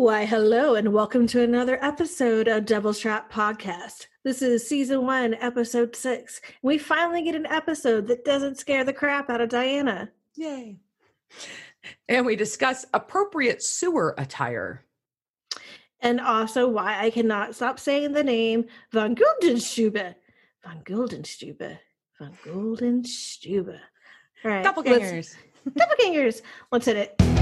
Why, hello, and welcome to another episode of Devil's Trap Podcast. This is season one, episode six. We finally get an episode that doesn't scare the crap out of Diana. Yay. And we discuss appropriate sewer attire. And also why I cannot stop saying the name Von Guldenstube. Von Guldenstube. Von Guldenstube. All right. Doppelgangers. Let's, doppelgangers. Let's hit it.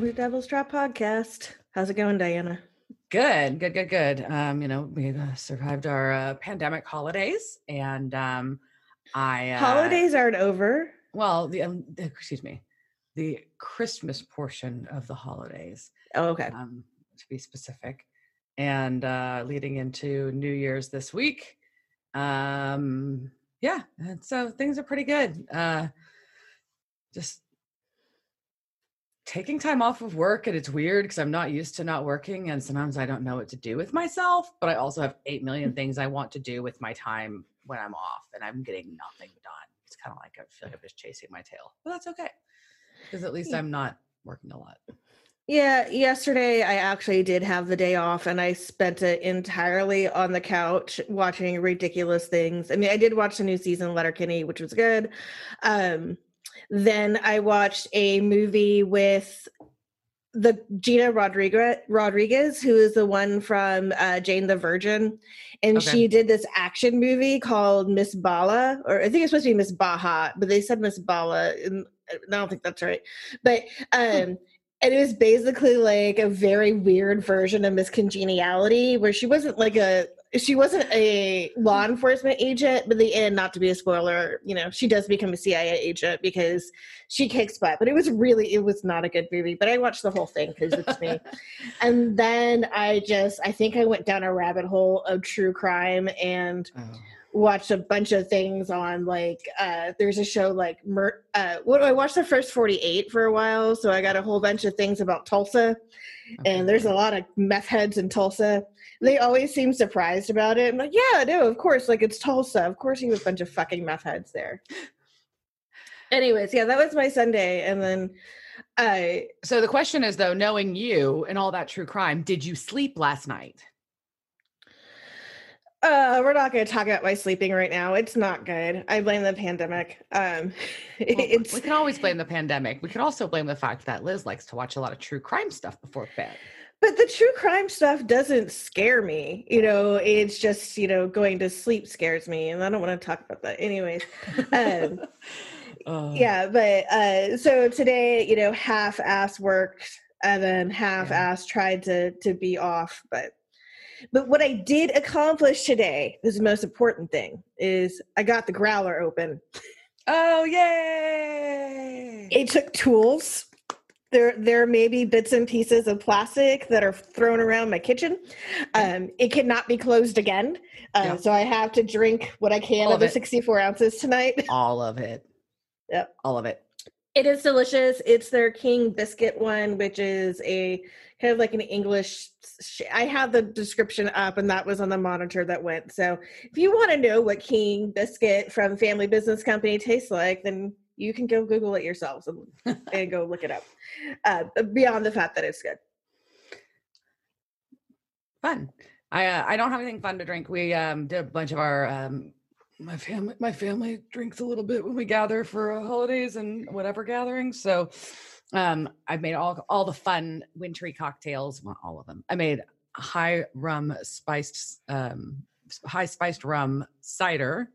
Welcome to Devil's Trap Podcast. How's it going, Diana? Good, good, good, good. Um, you know, we uh, survived our uh, pandemic holidays, and um, I uh, Holidays aren't over. Well, the um, excuse me, the Christmas portion of the holidays, Oh, okay. um, to be specific, and uh, leading into New Year's this week. Um, yeah, and so things are pretty good. Uh, just taking time off of work and it's weird because I'm not used to not working and sometimes I don't know what to do with myself, but I also have 8 million things I want to do with my time when I'm off and I'm getting nothing done. It's kind of like I feel like I'm just chasing my tail. But that's okay. Because at least I'm not working a lot. Yeah, yesterday I actually did have the day off and I spent it entirely on the couch watching ridiculous things. I mean, I did watch the new season of Letterkenny, which was good. Um then I watched a movie with the Gina Rodriguez Rodriguez, who is the one from uh, Jane the Virgin, and Okay. she did this action movie called Miss Bala, or I think it's supposed to be Miss Baha, but they said Miss Bala, and I don't think that's right. But um, and it was basically like a very weird version of Miss Congeniality, where she wasn't like a she wasn't a law enforcement agent, but the end, not to be a spoiler, you know, she does become a CIA agent because she kicks butt. But it was really, it was not a good movie. But I watched the whole thing because it's me. and then I just, I think I went down a rabbit hole of true crime and Oh. watched a bunch of things on like uh there's a show like Mer- uh what I watched the first 48 for a while so I got a whole bunch of things about Tulsa and there's a lot of meth heads in Tulsa they always seem surprised about it I'm like yeah no of course like it's Tulsa of course you have a bunch of fucking meth heads there anyways yeah that was my Sunday and then I So the question is though, knowing you and all that true crime, did you sleep last night? uh we're not going to talk about my sleeping right now it's not good I blame the pandemic um Well, it's we can always blame the pandemic. We can also blame the fact that Liz likes to watch a lot of true crime stuff before bed. But the true crime stuff doesn't scare me. You know, it's just, you know, going to sleep scares me. And I don't want to talk about that. Anyways. Um, Oh. yeah. But uh, so today, you know, half ass worked and then half ass tried to to be off. But but what I did accomplish today, this is the most important thing, is I got the growler open. Oh, yay! It took tools. There, there may be bits and pieces of plastic that are thrown around my kitchen. Um, it cannot be closed again, uh, Yeah. so I have to drink what I can All of of the 64 ounces tonight. All of it. Yep. All of it. It is delicious. It's their King biscuit one, which is a kind of like an English. Sh- I have the description up, and that was on the monitor that went. So, if you want to know what King biscuit from Family Business Company tastes like, then you can go Google it yourselves and, and go look it up. Uh, beyond the fact that it's good. Fun. I uh, I don't have anything fun to drink. We um did a bunch of our um my family my family drinks a little bit when we gather for uh, holidays and whatever gatherings. So um I've made all all the fun wintry cocktails, well, all of them. I made high rum spiced um high spiced rum cider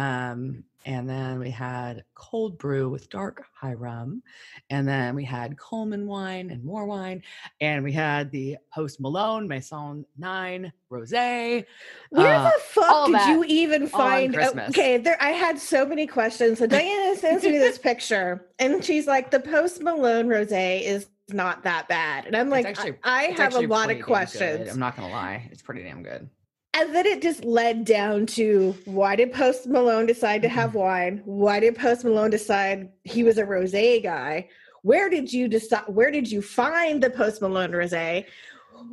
Um, and then we had cold brew with dark high rum. And then we had Coleman wine and more wine. And we had the Post Malone Maison 9 Rose. Where Uh, the fuck did you even find? Christmas. Okay, there. I had so many questions. So Diana sends me this picture, and she's like, "The Post Malone rosé is not that bad," and I'm like, actually- I, I have a lot of damn good, questions. I'm not going to lie. It's pretty damn good. And then it just led down to why did Post Malone decide to Mm-hmm. have wine? Why did Post Malone decide he was a rosé guy? Where did you decide? Where did you find the Post Malone rosé?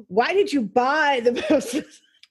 Why did you buy the Post?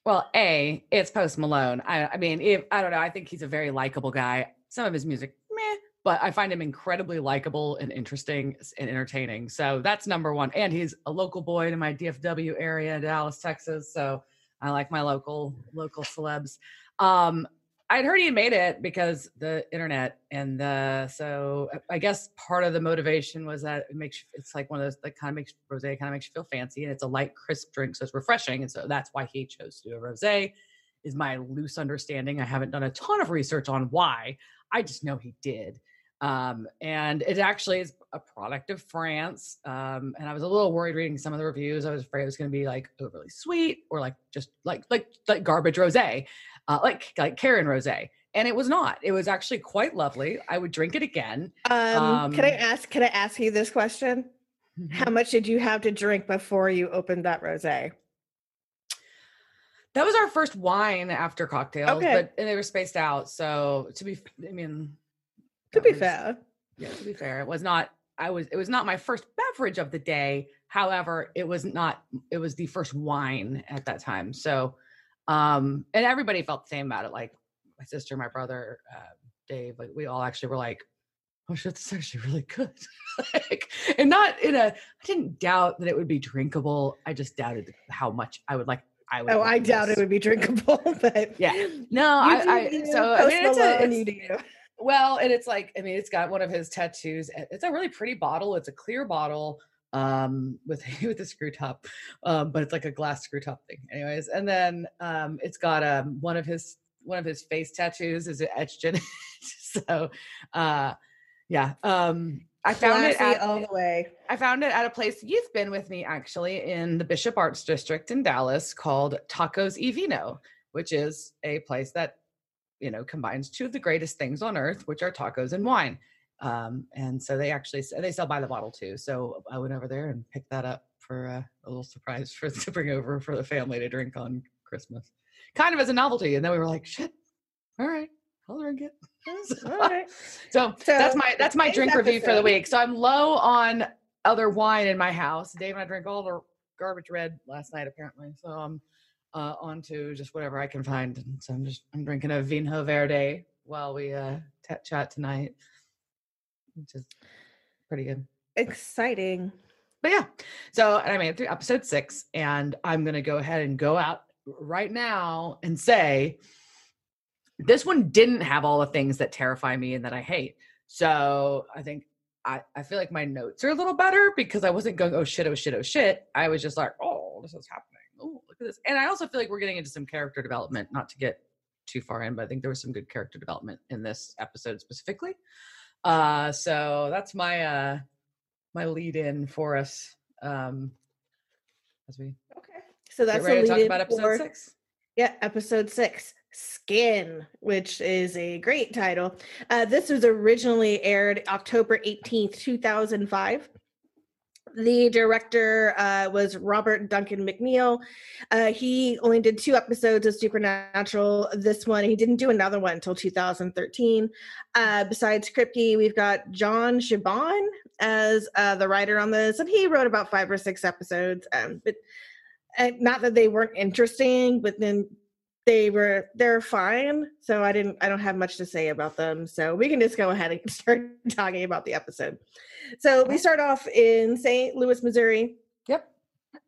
Well, A, it's Post Malone. I, I mean, if I don't know, I think he's a very likable guy. Some of his music, meh, but I find him incredibly likable and interesting and entertaining. So that's number one. And he's a local boy to my DFW area, Dallas, Texas. So I like my local local celebs. Um, I'd heard he made it because the internet and the so I guess part of the motivation was that it makes it's like one of those that kind of makes rosé kind of makes you feel fancy and it's a light crisp drink so it's refreshing and so that's why he chose to do a rosé is my loose understanding. I haven't done a ton of research on why. I just know he did. Um, and it actually is a product of France. Um, and I was a little worried reading some of the reviews. I was afraid it was going to be like overly sweet or like just like like like garbage rosé, uh, like like Karen rosé. And it was not. It was actually quite lovely. I would drink it again. Um, can I Um, ask? Can I ask you this question? How much did you have to drink before you opened that rosé? That was our first wine after cocktails, Okay. but and they were spaced out. So to be, I mean, To be was- fair, yeah, to be fair, it was not. I was. It was not my first beverage of the day. However, it was not. It was the first wine at that time. So, um, and everybody felt the same about it. Like my sister, my brother, uh, Dave. Like we all actually were like, "Oh shit, this is actually really good." like, and not in a. I didn't doubt that it would be drinkable. I just doubted how much I would like. I would. oh, I doubt it would be drinkable, but Yeah. No, You I, I so I mean, it's, a, it's you do you. Well, and it's like I mean, it's got one of his tattoos. It's a really pretty bottle. It's a clear bottle um with with a screw top um but it's like a glass screw top thing anyways and then um it's got um one of his one of his face tattoos is etched in it so uh yeah um i found it at, all the way. I found it at a place you've been with me actually in the Bishop Arts District in Dallas called Tacos y Vino, which is a place that you know combines two of the greatest things on earth, which are tacos and wine. Um, and so they actually they sell by the bottle too. So I went over there and picked that up for uh, a little surprise for to bring over for the family to drink on Christmas, kind of as a novelty. And then we were like, shit, all right, I'll drink it. So- All right. so, that's my that's my drink review for the week. So I'm low on other wine in my house. Dave and I drank all the garbage red last night apparently. So I'm uh, on to just whatever I can find. And so I'm just I'm drinking a Vinho Verde while we uh t- chat tonight, which is pretty good. Exciting. But yeah, so and I made it through episode six, and I'm gonna go ahead and go out right now and say this one didn't have all the things that terrify me and that I hate. So I think I, I feel like my notes are a little better because I wasn't going, oh shit, oh shit, oh shit. I was just like, oh, this is happening. Oh, look at this. And I also feel like we're getting into some character development, not to get too far in, but I think there was some good character development in this episode specifically. Uh so that's my uh my lead in for us. Um as we Okay. So get that's ready to talk about episode for- six. Yeah, episode six, Skin, which is a great title. Uh, this was originally aired October 18th, 2005. The director uh, was Robert Duncan McNeill. Uh, he only did two episodes of Supernatural. This one, he didn't do another one until 2013. Uh, besides Kripke, we've got John Shiban as uh, the writer on this, and he wrote about five or six episodes. Um, but and not that they weren't interesting, but then they were they're fine. So I didn't I don't have much to say about them. So we can just go ahead and start talking about the episode. So we start off in St. Louis, Missouri, Yep.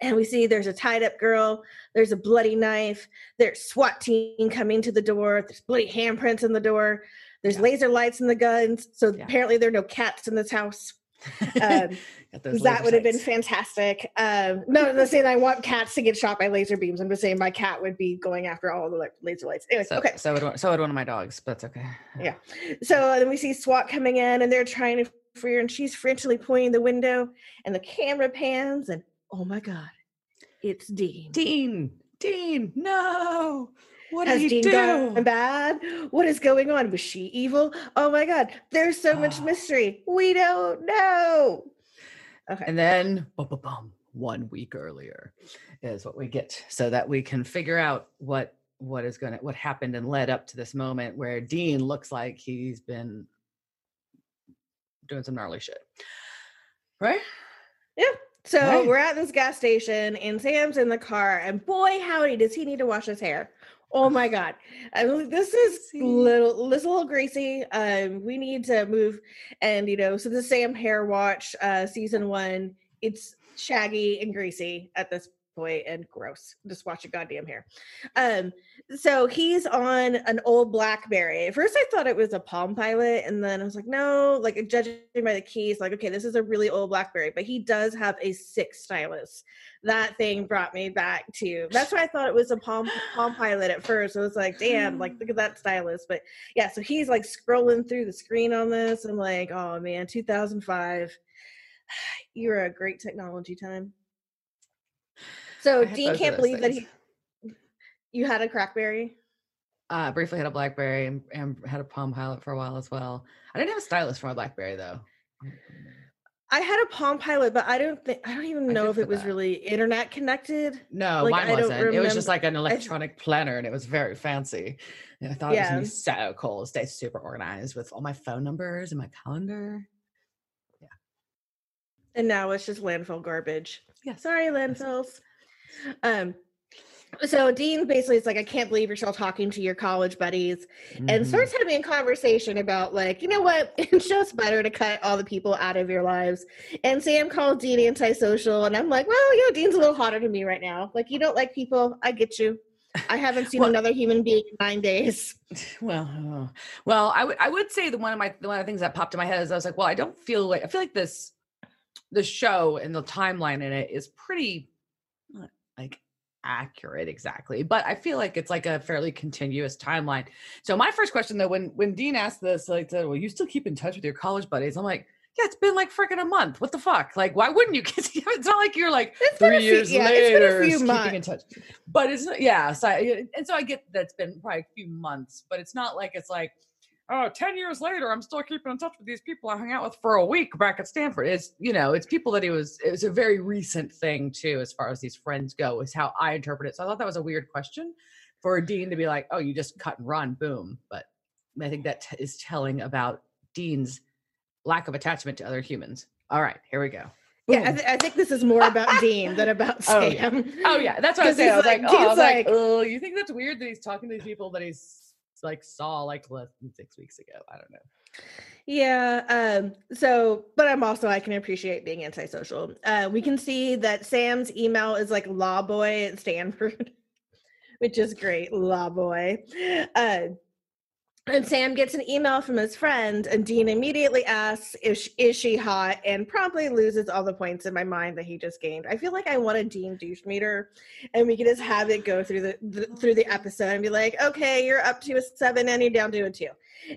and we see there's a tied up girl, there's a bloody knife, there's SWAT team coming to the door, there's bloody handprints in the door, there's Yeah. laser lights in the guns. So Yeah. apparently there are no cats in this house. Um, that would have been fantastic. Um, no, I'm not saying I want cats to get shot by laser beams. I'm just saying my cat would be going after all the laser lights. Anyway, so, okay. So would so would one of my dogs, but that's okay. Yeah. So then we see SWAT coming in, and they're trying to free her, and she's frantically pointing the window, and the camera pans, and oh my god, it's Dean. Dean. Dean. No. What Has did he Dean do? gone bad? What is going on? Was she evil? Oh my god, there's so much mystery. We don't know. Okay. And then bum, one week earlier is what we get so that we can figure out what what is going to what happened and led up to this moment where Dean looks like he's been doing some gnarly shit. Right? Yeah. So Right. we're at this gas station and Sam's in the car, and boy, howdy, does he need to wash his hair. Oh my god. I mean, this is little this is a little greasy. Um, we need to move and you know, so the Sam hair watch, uh season one, it's shaggy and greasy at this point and gross. Just watch your goddamn hair. Um, so he's on an old Blackberry. At first, I thought it was a Palm Pilot, and then I was like, no, like judging by the keys, like, okay, this is a really old Blackberry, but he does have a six stylus. That thing brought me back to that's why I thought it was a Palm Palm Pilot at first. It was like, damn, like look at that stylus. But yeah, so he's like scrolling through the screen on this. I'm like, oh man, 2005. You're a great technology time. So Dean can't believe that he you had a crackberry. Uh, briefly had a BlackBerry and, and had a Palm Pilot for a while as well. I didn't have a stylus for my BlackBerry though. I had a Palm Pilot, but I don't think I don't even know if it was that. really internet connected. No, Like, mine I wasn't. It was just like an electronic planner and it was very fancy. And I thought it was Yeah. gonna be so cool. Stay super organized with all my phone numbers and my calendar. Yeah. And now it's just landfill garbage. Yes. Sorry, landfills. Um so Dean basically is like, I can't believe you're still talking to your college buddies. and Mhm. starts having a conversation about like you know what it's just better to cut all the people out of your lives and sam called dean antisocial and i'm like well you know dean's a little hotter to me right now like you don't like people i get you i haven't seen Well- another human being in nine days Well, oh. well, I would I would say that one of my one of the things that popped in my head is I was like, well, I don't feel like I feel like this the show and the timeline in it is pretty like accurate exactly, but I feel like it's like a fairly continuous timeline. So my first question though, when when Dean asked this, like, said, well, you still keep in touch with your college buddies? I'm like. Yeah, it's been like freaking a month. What the fuck? Like, why wouldn't you it's not like you're like It's been a three few- years yeah, it's been a few keeping in months. touch but it's yeah so I, and so i get that it's been probably a few months but it's not like it's like oh 10 years later i'm still keeping in touch with these people i hung out with for a week back at stanford. It's you know it's people that he was it was a very recent thing too as far as these friends go is how i interpret it. So i thought that was a weird question for dean to be like oh you just cut and run boom. But i think that t- is telling about dean's lack of attachment to other humans. All right here we go. Yeah I, th- I think this is more about dean than about Oh, yeah. Oh yeah, that's what I was saying. I was like, like- oh, I was like, like- oh, you think that's weird that he's talking to these people that he's like saw like less than six weeks ago? I don't know. Yeah. Um, so, but I'm also, I can appreciate being antisocial. Uh, we can see that Sam's email is like law boy at Stanford, which is great. Law boy. Uh, and Sam gets an email from his friend, and Dean immediately asks, "Is she, is she hot?" and promptly loses all the points in my mind that he just gained. I feel like I want a Dean douche meter, and we can just have it go through the, the through the episode and be like, "Okay, you're up to a seven, and you're down to a two.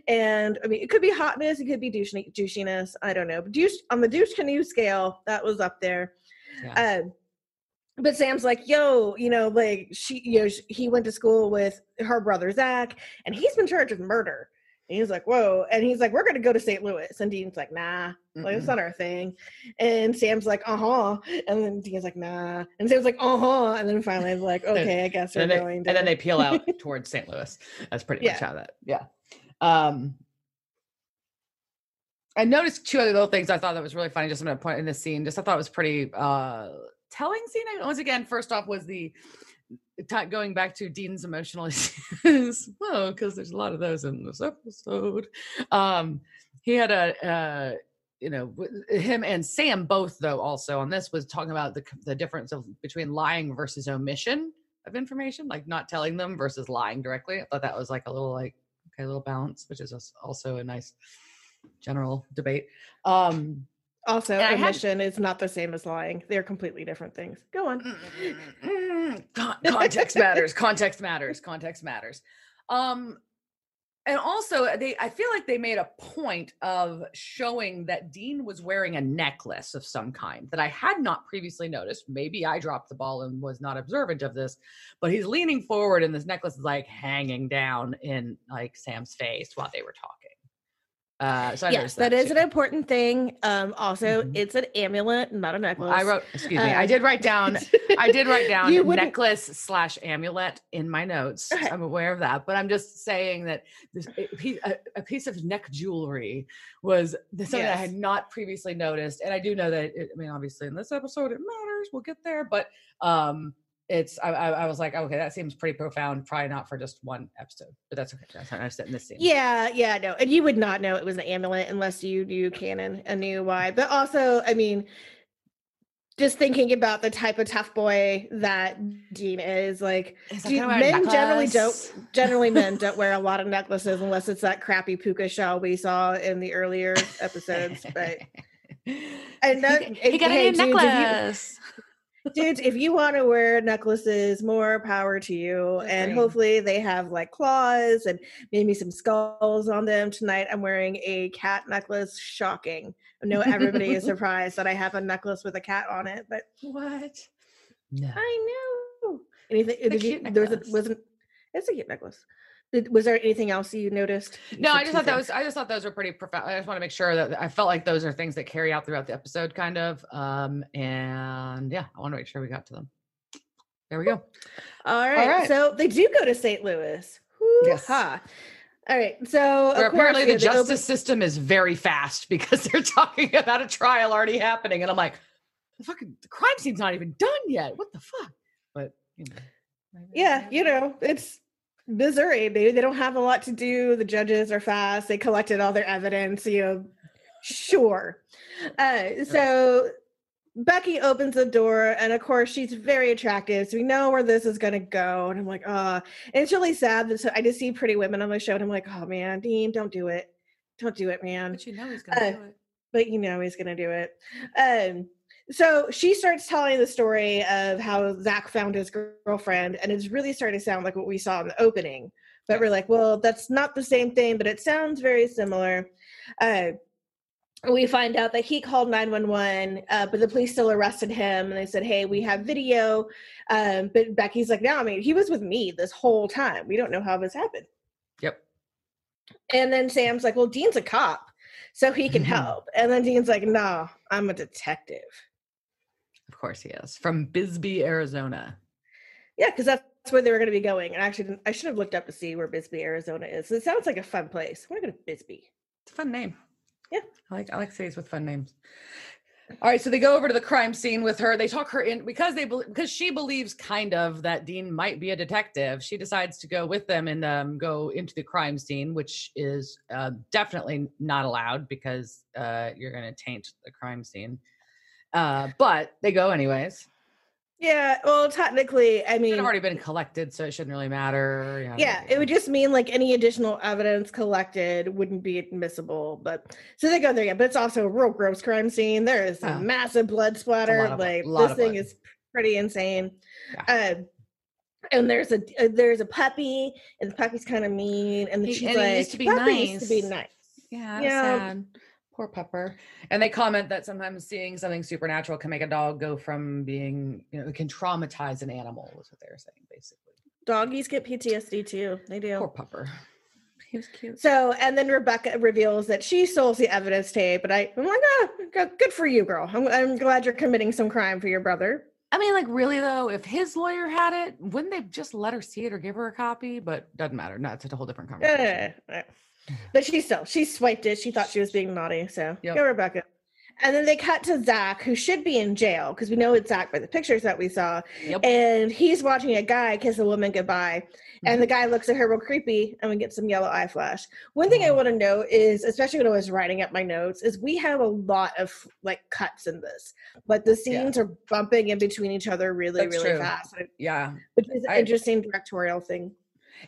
And I mean, it could be hotness, it could be douche, douchiness. I don't know. But douche on the douche canoe scale, that was up there. Yeah. Um, but Sam's like, yo, you know, like she, you know, he went to school with her brother Zach, and he's been charged with murder. And he's like, whoa. And he's like, we're gonna go to St. Louis. And Dean's like, nah, like it's not our thing. And Sam's like, uh huh. And then Dean's like, nah. And Sam's like, uh huh. And then finally, I'm like, okay, I guess we're and, then they, going and then they peel out towards St. Louis. That's pretty much how that. Yeah. Um, I noticed two other little things I thought that was really funny. Just I'm going to point in this scene. Just I thought it was pretty uh, telling scene. Once again, first off was the going back to Dean's emotional issues. well, because there's a lot of those in this episode. Um, he had a. Uh, you know, him and Sam both though also on this was talking about the the difference of between lying versus omission of information, like not telling them versus lying directly. I thought that was like a little like okay, a little balance, which is also a nice general debate. Um, Also, And I had- omission is not the same as lying. They're completely different things. Go on. Mm, con- context matters. Context matters. Context matters. Um, and also uh, they, I feel like they made a point of showing that Dean was wearing a necklace of some kind that I had not previously noticed. Maybe I dropped the ball and was not observant of this, but he's leaning forward and this necklace is like hanging down in like Sam's face while they were talking. Uh, so I yes, noticed that is too. an important thing. Um, also, Mhm. it's an amulet, not a necklace. I wrote, excuse me, I Uh, did write down I did write down necklace slash amulet in my notes. Okay. I'm aware of that, but I'm just saying that this a piece, a, piece of neck jewelry was the- something I had not previously noticed, and I do know that. It, I mean, obviously, in this episode, it matters. We'll get there, but um, it's. I, I, I was like, okay, that seems pretty profound. Probably not for just one episode, but that's okay. That's not in this scene. Yeah, yeah, no. And you would not know it was an amulet unless you knew canon and knew why. But also, I mean, just thinking about the type of tough boy that Dean is, like Is that do- kinda wear a men generally don't generally men don't wear a lot of necklaces unless it's that crappy puka shell we saw in the earlier episodes. But And that- he, he got hey, a new dude, necklace. Dudes, if you want to wear necklaces, more power to you. And Agree. hopefully they have like claws and maybe some skulls on them. Tonight I'm wearing a cat necklace. Shocking. I know everybody is surprised that I have a necklace with a cat on it, but What? No. I know. Anything a did you- there was a, wasn't it's a cute necklace. Was there anything else you noticed? No, I just thought things. those. I just thought those were pretty profound. I just want to make sure that I felt like those are things that carry out throughout the episode, kind of. Um, and yeah, I want to make sure we got to them. There we go. All right. right. So they do go to St. Louis. Yes. Hoo-ha. All right. So apparently the justice system is very fast because they're talking about a trial already happening, and I'm like, the fucking the crime scene's not even done yet. What the fuck? But you know, yeah, you know, it's Missouri. They they don't have a lot to do. The judges are fast. They collected all their evidence. You know, sure. Uh, so Becky opens the door, and of course, she's very attractive. So we know where this is going to go. And I'm like, oh, and it's really sad that so I just see pretty women on the show, and I'm like, oh man, Dean, don't do it, don't do it, man. But you know he's gonna Uh, do it. but you know he's gonna do it. Um, so she starts telling the story of how Zach found his girlfriend, and it's really starting to sound like what we saw in the opening. But we're like, well, that's not the same thing, but it sounds very similar. Uh, we find out that he called 911, uh, but the police still arrested him, and they said, "Hey, we have video." Um, but Becky's like, "No, I mean, he was with me this whole time. We don't know how this happened." Yep. And then Sam's like, "Well, Dean's a cop, so he can help." And then Dean's like, "No, I'm a detective." Of course he is from Bisbee, Arizona. Yeah, because that's where they were going to be going. And I actually, I should have looked up to see where Bisbee, Arizona is. It sounds like a fun place. I want to go to Bisbee. It's a fun name. Yeah. I like I like cities with fun names. All right, so they go over to the crime scene with her. They talk her in because they because she believes kind of that Dean might be a detective. She decides to go with them and um, go into the crime scene, which is uh, definitely not allowed because uh, you're going to taint the crime scene. Uh, but they go anyways. Yeah, well, technically, I It mean, had already been collected, so it shouldn't really matter. yada, yeah, it would just mean like any additional evidence collected wouldn't be admissible. But so they go there, yeah. But it's also a real gross crime scene. There is Oh. a massive blood splatter. of- like this thing blood. is pretty insane. Um, and there's a uh, there's a puppy, and the puppy's kind of mean, and He- she's and he like, used to be "Puppy used to be nice." nice." Yeah, Yeah. sad. Poor pupper. And they comment that sometimes seeing something supernatural can make a dog go from being, you know, it can traumatize an animal, is what they were saying, basically. Doggies get PTSD too. They do. Poor pupper. He was cute. So, and then Rebecca reveals that she stole the evidence tape, but I, I'm like, ah, go- good for you, girl. I'm, I'm glad you're committing some crime for your brother. I mean, like, really though, if his lawyer had it, wouldn't they just let her see it or give her a copy? But doesn't matter. No, it's a whole different conversation. Eh, eh. But she still, she swiped it. She thought she was being naughty. So, Yep. go Rebecca. And then they cut to Zach, who should be in jail because we know it's Zach by the pictures that we saw. Yep. And he's watching a guy kiss a woman goodbye. And the mm-hmm. guy looks at her real creepy, and we get some yellow eye flash. One thing I want to note is, especially when I was writing up my notes, is we have a lot of like cuts in this, but the scenes are bumping in between each other really, That's really true. fast, yeah. which is an I- interesting directorial thing.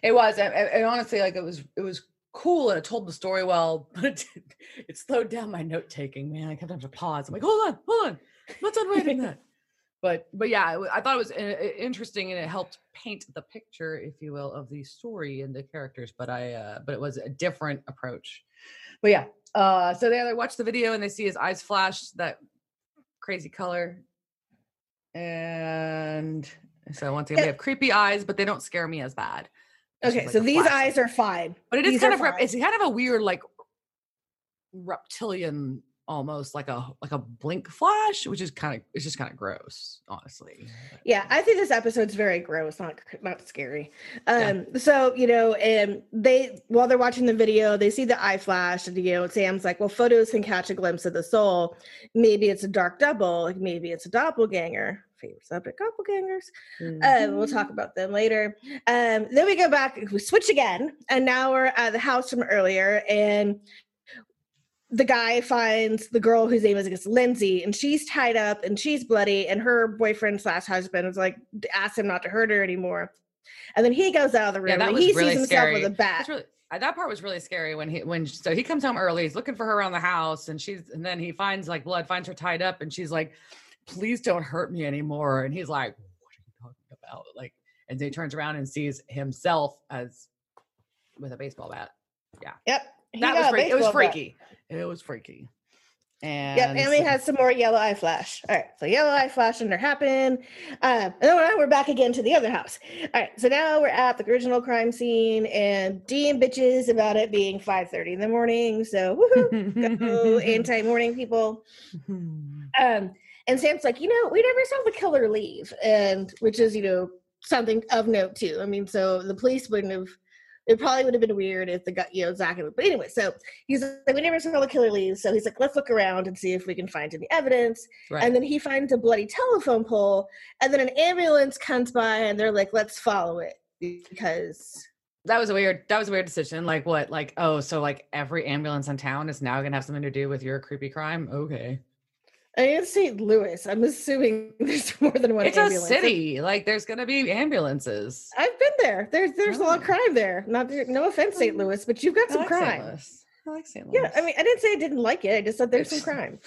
It was. And honestly, like, it was, it was cool and it told the story well, but it, it slowed down my note taking. Man, I kept having to pause. I'm like, hold on, hold on, let's unwriting that. But but yeah, I thought it was uh, interesting and it helped paint the picture, if you will, of the story and the characters. But I uh, but it was a different approach. But yeah, uh, so they either watch the video and they see his eyes flash that crazy color, and so once again, we have creepy eyes, but they don't scare me as bad. Okay, so these eyes are fine. But it is these kind of rep- it's kind of a weird like reptilian almost like a like a blink flash which is kind of it's just kind of gross honestly yeah i think this episode's very gross not not scary um yeah. so you know and they while they're watching the video they see the eye flash and you know sam's like well photos can catch a glimpse of the soul maybe it's a dark double like maybe it's a doppelganger favorite subject doppelgangers mm-hmm. um, we'll talk mm-hmm. about them later um then we go back we switch again and now we're at the house from earlier and the guy finds the girl whose name is I guess Lindsay, and she's tied up and she's bloody, and her boyfriend slash husband is like asks him not to hurt her anymore. And then he goes out of the room yeah, and he really sees himself scary. with a bat. Really, uh, that part was really scary when he when so he comes home early, he's looking for her around the house, and she's and then he finds like blood, finds her tied up, and she's like, "Please don't hurt me anymore." And he's like, "What are you talking about?" Like, and then he turns around and sees himself as with a baseball bat. Yeah. Yep. That was freaky. It was freaky. Bat. It was freaky. And yep, we had some more yellow eye flash. All right, so yellow eye flash under happen. Uh, and then we're back again to the other house. All right, so now we're at the original crime scene, and Dean bitches about it being 5:30 in the morning. So woohoo, go anti-morning people. Um, and Sam's like, you know, we never saw the killer leave, and which is you know something of note too. I mean, so the police wouldn't have it probably would have been weird if the guy, you know, Zach. But anyway, so he's like, we never saw the killer leave. So he's like, let's look around and see if we can find any evidence. Right. And then he finds a bloody telephone pole, and then an ambulance comes by, and they're like, let's follow it because that was a weird that was a weird decision like what like oh so like every ambulance in town is now gonna have something to do with your creepy crime okay I in St. Louis. I'm assuming there's more than one. It's ambulance. a city. Like there's gonna be ambulances. I've been there. There's there's oh. a lot of oh. crime there. Not no offense, St. Oh. Louis, but you've got some like crime. I like St. Louis. Yeah, I mean, I didn't say I didn't like it. I just said there's some crime.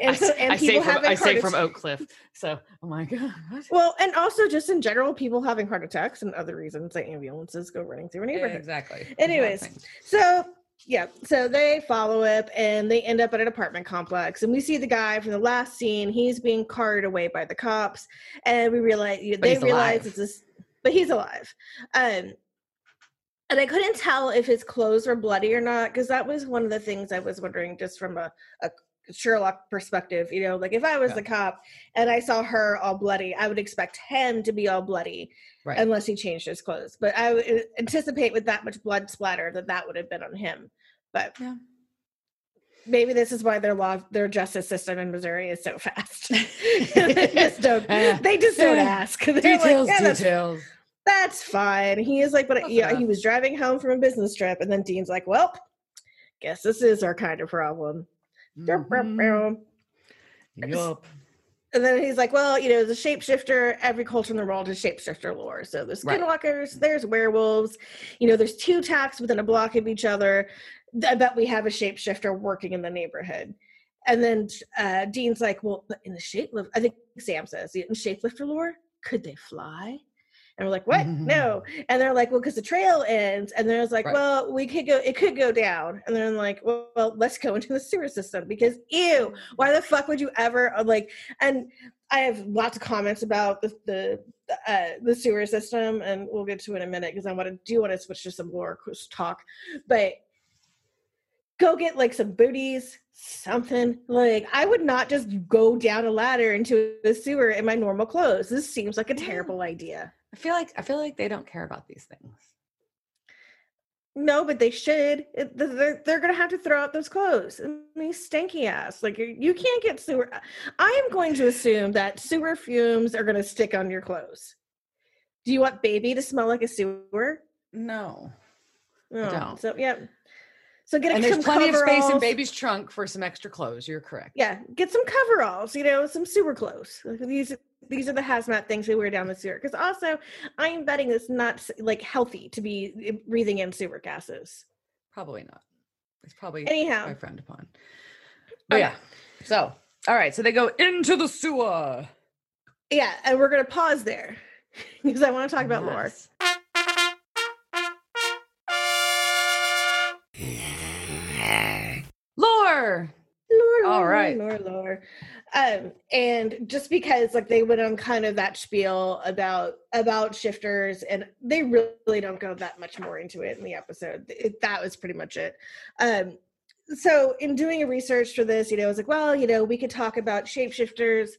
And so, and I, people say from, I say from Oak Cliff. So, oh my god. Well, and also just in general, people having heart attacks and other reasons that ambulances go running through a neighborhood. Yeah, exactly. Anyways, so yeah so they follow up and they end up at an apartment complex and we see the guy from the last scene he's being carted away by the cops and we realize but they realize alive. it's this but he's alive um and i couldn't tell if his clothes were bloody or not because that was one of the things i was wondering just from a, a Sherlock perspective, you know, like if I was yeah. the cop and I saw her all bloody, I would expect him to be all bloody, right. unless he changed his clothes. But I would uh, anticipate with that much blood splatter that that would have been on him. But yeah. maybe this is why their law, their justice system in Missouri is so fast. they just don't. they just don't ask. They're details, like, yeah, details. That's, that's fine. He is like, but yeah, he was driving home from a business trip, and then Dean's like, well, guess this is our kind of problem. Mm-hmm. Yup. And then he's like, well, you know, the shapeshifter, every culture in the world has shapeshifter lore. So there's skinwalkers, right. there's werewolves, you know, there's two tacks within a block of each other. I bet we have a shapeshifter working in the neighborhood. And then uh, Dean's like, well, but in the shapelifter, I think Sam says, in shapeshifter lore, could they fly? And we're like, what? No. And they're like, well, because the trail ends. And then it's like, right. well, we could go, it could go down. And then I'm like, well, well, let's go into the sewer system because ew, why the fuck would you ever uh, like, and I have lots of comments about the, the, uh, the sewer system and we'll get to it in a minute because I want to do want to switch to some lore talk, but go get like some booties, something like I would not just go down a ladder into the sewer in my normal clothes. This seems like a terrible idea. I feel like I feel like they don't care about these things. No, but they should. They're, they're going to have to throw out those clothes. I mean, stinky ass. Like you can't get sewer. I am going to assume that sewer fumes are going to stick on your clothes. Do you want baby to smell like a sewer? No. No. I oh, don't. So yeah. So get a, and there's plenty of space in baby's trunk for some extra clothes. You're correct. Yeah, get some coveralls. You know, some sewer clothes. These these are the hazmat things we wear down the sewer. Because also, I am betting it's not like healthy to be eh, breathing in sewer gases. Probably not. It's probably Anyhow. my friend upon. But Okay. yeah. So, all right. So they go into the sewer. Yeah, and we're gonna pause there because I want to talk about. Yes. Lore. Lore, All right. lore, lore. Um, and just because like they went on kind of that spiel about about shifters, and they really don't go that much more into it in the episode. It, that was pretty much it. Um, so in doing a research for this, you know, I was like, well, you know, we could talk about shapeshifters,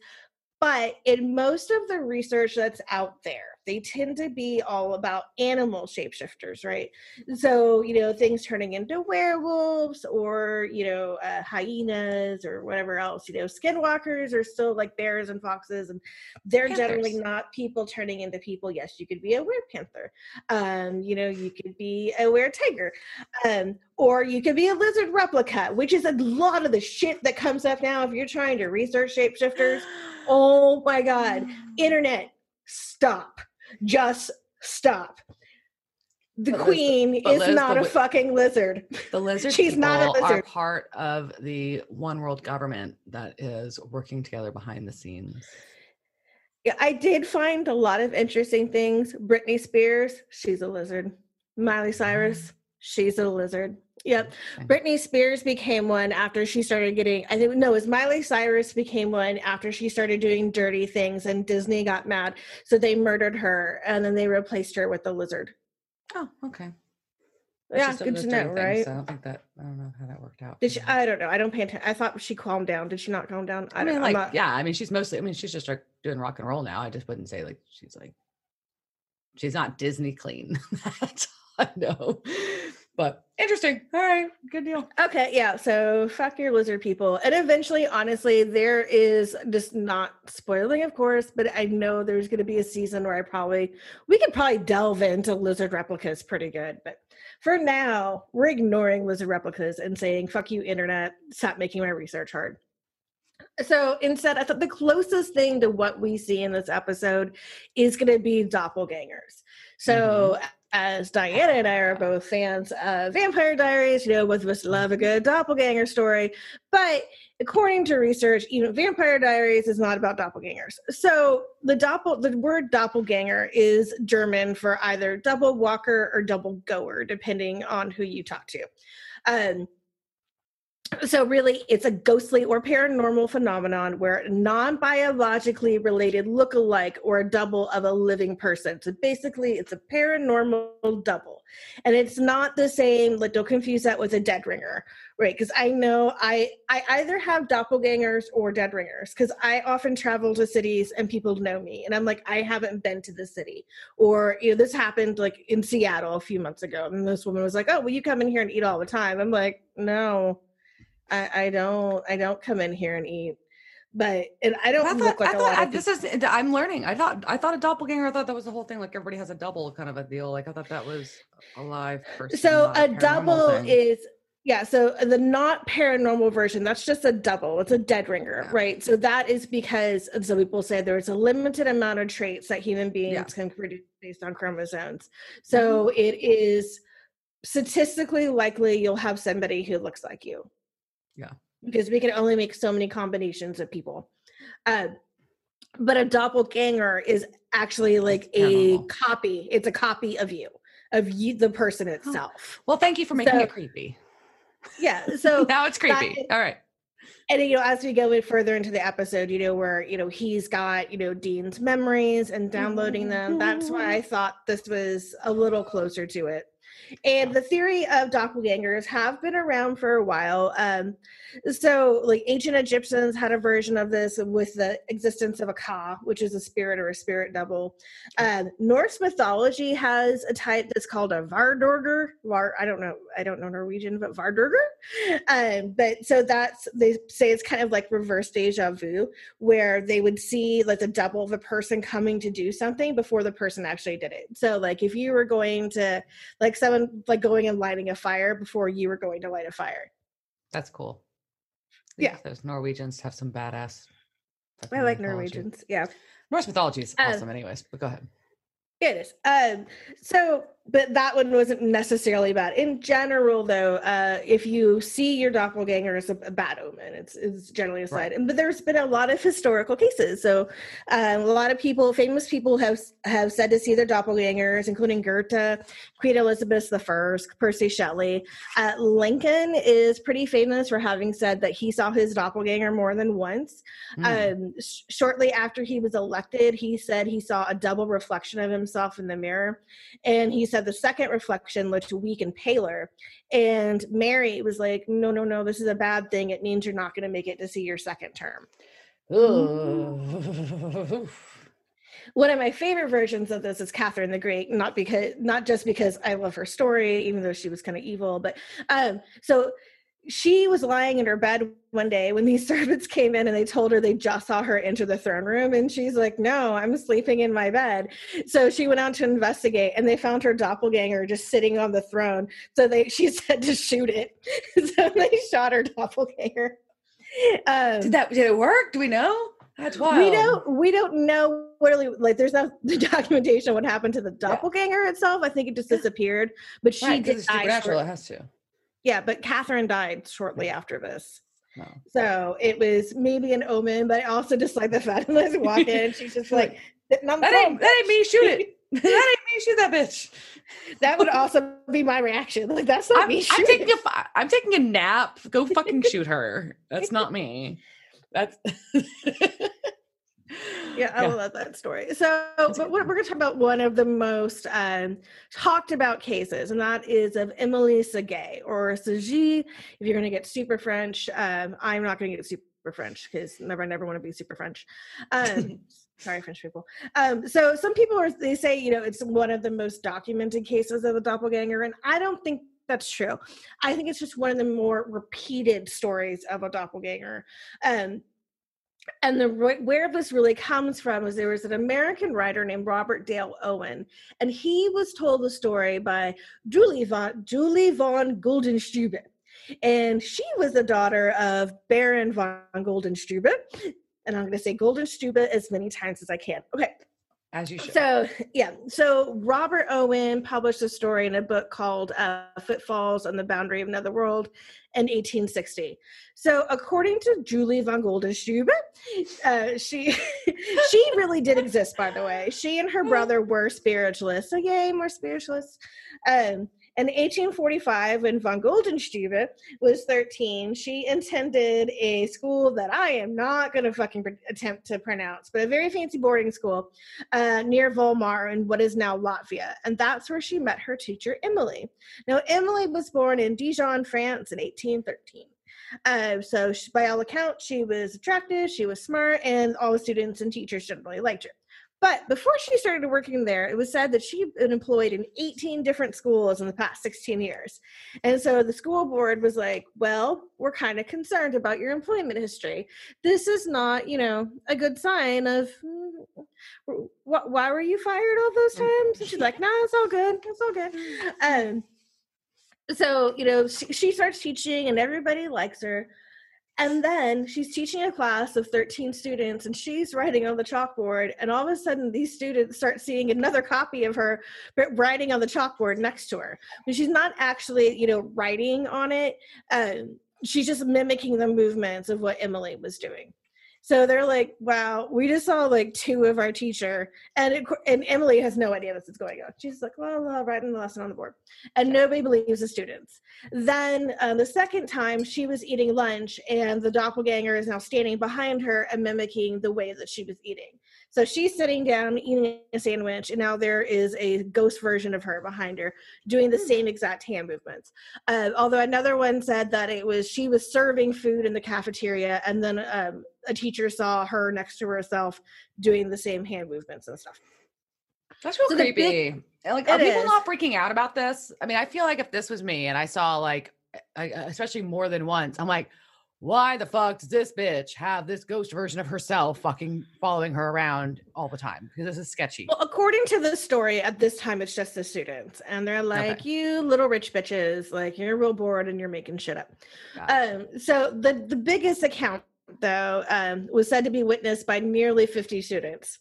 but in most of the research that's out there, they tend to be all about animal shapeshifters, right? So, you know, things turning into werewolves or, you know, uh, hyenas or whatever else, you know, skinwalkers are still like bears and foxes, and they're generally not people turning into people. Yes, you could be a were panther. Um, you know, you could be a were tiger. Um, or you could be a lizard replica, which is a lot of the shit that comes up now if you're trying to research shapeshifters. Oh my god. Internet, stop. Just stop. The queen is not the a fucking lizard. The lizard She's not a are lizard. part of the one world government that is working together behind the scenes. Yeah, I did find a lot of interesting things. Britney Spears, she's a lizard. Miley mm-hmm. Cyrus, she's a lizard. Yep. Britney Spears became one after she started getting, I think, no, it was Miley Cyrus became one after she started doing dirty things and Disney got mad. So they murdered her and then they replaced her with the lizard. Oh, okay. Yeah, good to know, things, right? so I don't think that I don't know how that worked out. Did she. I don't know. I don't pay attention. I thought she calmed down. Did she not calm down? I, I, mean, don't, like, not, yeah. I mean, she's mostly. I mean, she's just like doing rock and roll now. I just wouldn't say like she's like she's not Disney clean. I know. But interesting. All right, good deal. Okay, yeah. So fuck your lizard people. And eventually, honestly, there is just not spoiling, of course, but I know there's going to be a season where I probably, we could probably delve into lizard replicas pretty good. But for now, we're ignoring lizard replicas and saying, fuck you, internet, stop making my research hard. So instead, I thought the closest thing to what we see in this episode is going to be doppelgangers. So, mm-hmm. As Diana and I are both fans of Vampire Diaries, you know, both of us love a good doppelganger story. But according to research, even Vampire Diaries is not about doppelgangers. So the doppel the word doppelganger is German for either double walker or double goer, depending on who you talk to. Um, so really it's a ghostly or paranormal phenomenon where non-biologically related look-alike or a double of a living person. So basically it's a paranormal double. And it's not the same like don't confuse that with a dead ringer right? Because i know i i either have doppelgangers or dead ringers because i often travel to cities and people know me and i'm like i haven't been to the city. Or you know this happened like in seattle a few months ago and this woman was like oh well you come in here and eat all the time? I'm like no I, I don't I don't come in here and eat. But and I don't I thought, look like I a thought lot I, of this is I'm learning. I thought I thought a doppelganger. I thought that was the whole thing. Like everybody has a double kind of a deal. Like I thought that was a live person. so a double thing. is yeah so the not paranormal version that's just a double it's a dead ringer Yeah. right so that is because some people say there's a limited amount of traits that human beings Yeah. Mm-hmm. can produce based on chromosomes so it is statistically likely you'll have somebody who looks like you Yeah. because we can only make so many combinations of people uh, but a doppelganger is actually like a copy it's a copy of you of you the person itself well, thank you for making So- it creepy. yeah so now it's creepy. is- All right. and you know as we go in further into the episode you know where you know he's got you know dean's memories and downloading them that's why i thought this was a little closer to it and the theory of doppelgangers have been around for a while um so like ancient egyptians had a version of this with the existence of a ka which is a spirit or a spirit double. Um norse mythology has a type that's called a vardorger var i don't know i don't know norwegian but vardorger? Um, but so that's they say it's kind of like reverse deja vu where they would see like the double of a person coming to do something before the person actually did it. So like if you were going to like someone like going and lighting a fire before you were going to light a fire That's cool. Yeah. Those Norwegians have some badass. i like mythology. norwegians yeah Norse mythology is Uh, awesome, anyways. But go ahead. Yeah, It is. Um, so but that one wasn't necessarily bad. In general, though, uh, if you see your doppelganger as a, a bad omen, it's, it's generally a sign. Right. But there's been a lot of historical cases. So um, a lot of people, famous people, have have said to see their doppelgangers, including Goethe, Queen Elizabeth I, Percy Shelley. Uh, Lincoln is pretty famous for having said that he saw his doppelganger more than once. Mm. Um, sh- shortly after he was elected, he said he saw a double reflection of himself in the mirror, and he said said the second reflection looked weak and paler. And Mary was like, no, no, no, this is a bad thing. It means you're not going to make it to see your second term. One of my favorite versions of this is Catherine the Great, not because not just because I love her story, even though she was kind of evil, but um, so she was lying in her bed one day when these servants came in and they told her they just saw her enter the throne room and she's like no i'm sleeping in my bed so she went out to investigate and they found her doppelganger just sitting on the throne so they she said to shoot it so they shot her doppelganger um, did that did it work do we know that's wild. We don't we don't know really like there's no the documentation what happened to the doppelganger yeah. itself. I think it just disappeared. But she right, did supernatural. It has to. Yeah, but Catherine died shortly after this. No. So it was maybe an omen, but I also just like the fact that Liz walk in, she's just like, that ain't, that ain't me, shoot it. that ain't me, shoot that bitch. That would also be my reaction. Like that's not I'm, me. I'm taking a I'm taking a nap. Go fucking shoot her. That's not me. That's yeah, I yeah. love that story. So, but we're, going to talk about one of the most um, talked about cases, and that is of Emily Seguin or Sagi. If you're going to get super French, um, I'm not going to get super French because never, I never want to be super French. Um, sorry, French people. Um, so, some people are they say you know it's one of the most documented cases of a doppelganger, and I don't think that's true. I think it's just one of the more repeated stories of a doppelganger. Um, and the where this really comes from is there was an American writer named Robert Dale Owen, and he was told the story by Julie von Julie von Guldenstube, and she was the daughter of Baron von Guldenstube, and I'm going to say Guldenstube as many times as I can. Okay, as you should. So, yeah. So, Robert Owen published a story in a book called uh, Footfalls on the Boundary of Another World in 1860. So, according to Julie von Goldenstube, uh, she she really did exist, by the way. She and her brother were spiritualists. So, yay, more spiritualists. Um, in 1845, when von Goldenstube was 13, she attended a school that I am not going to fucking attempt to pronounce, but a very fancy boarding school uh, near Volmar in what is now Latvia. And that's where she met her teacher, Emily. Now, Emily was born in Dijon, France in 1813. Uh, so, she, by all accounts, she was attractive, she was smart, and all the students and teachers generally liked her. But before she started working there, it was said that she'd been employed in 18 different schools in the past 16 years. And so the school board was like, well, we're kind of concerned about your employment history. This is not, you know, a good sign of mm, why were you fired all those times? And she's like, no, nah, it's all good. It's all good. Um, so, you know, she, she starts teaching and everybody likes her. And then she's teaching a class of 13 students and she's writing on the chalkboard. And all of a sudden, these students start seeing another copy of her writing on the chalkboard next to her. But she's not actually, you know, writing on it. Um, she's just mimicking the movements of what Emily was doing. So they're like, wow, we just saw like two of our teacher. And it, and Emily has no idea this is going on. She's like, well, I'll write the lesson on the board. And nobody believes the students. Then uh, the second time she was eating lunch and the doppelganger is now standing behind her and mimicking the way that she was eating. So she's sitting down eating a sandwich, and now there is a ghost version of her behind her doing the hmm. same exact hand movements. Uh, although another one said that it was she was serving food in the cafeteria, and then um, a teacher saw her next to herself doing the same hand movements and stuff. That's real so creepy. Big, like, are people is. not freaking out about this? I mean, I feel like if this was me and I saw like, especially more than once, I'm like, why the fuck does this bitch have this ghost version of herself fucking following her around all the time? Because this is sketchy. Well, according to the story, at this time it's just the students, and they're like, okay. "You little rich bitches, like you're real bored and you're making shit up." Um, so the the biggest account though um, was said to be witnessed by nearly 50 students.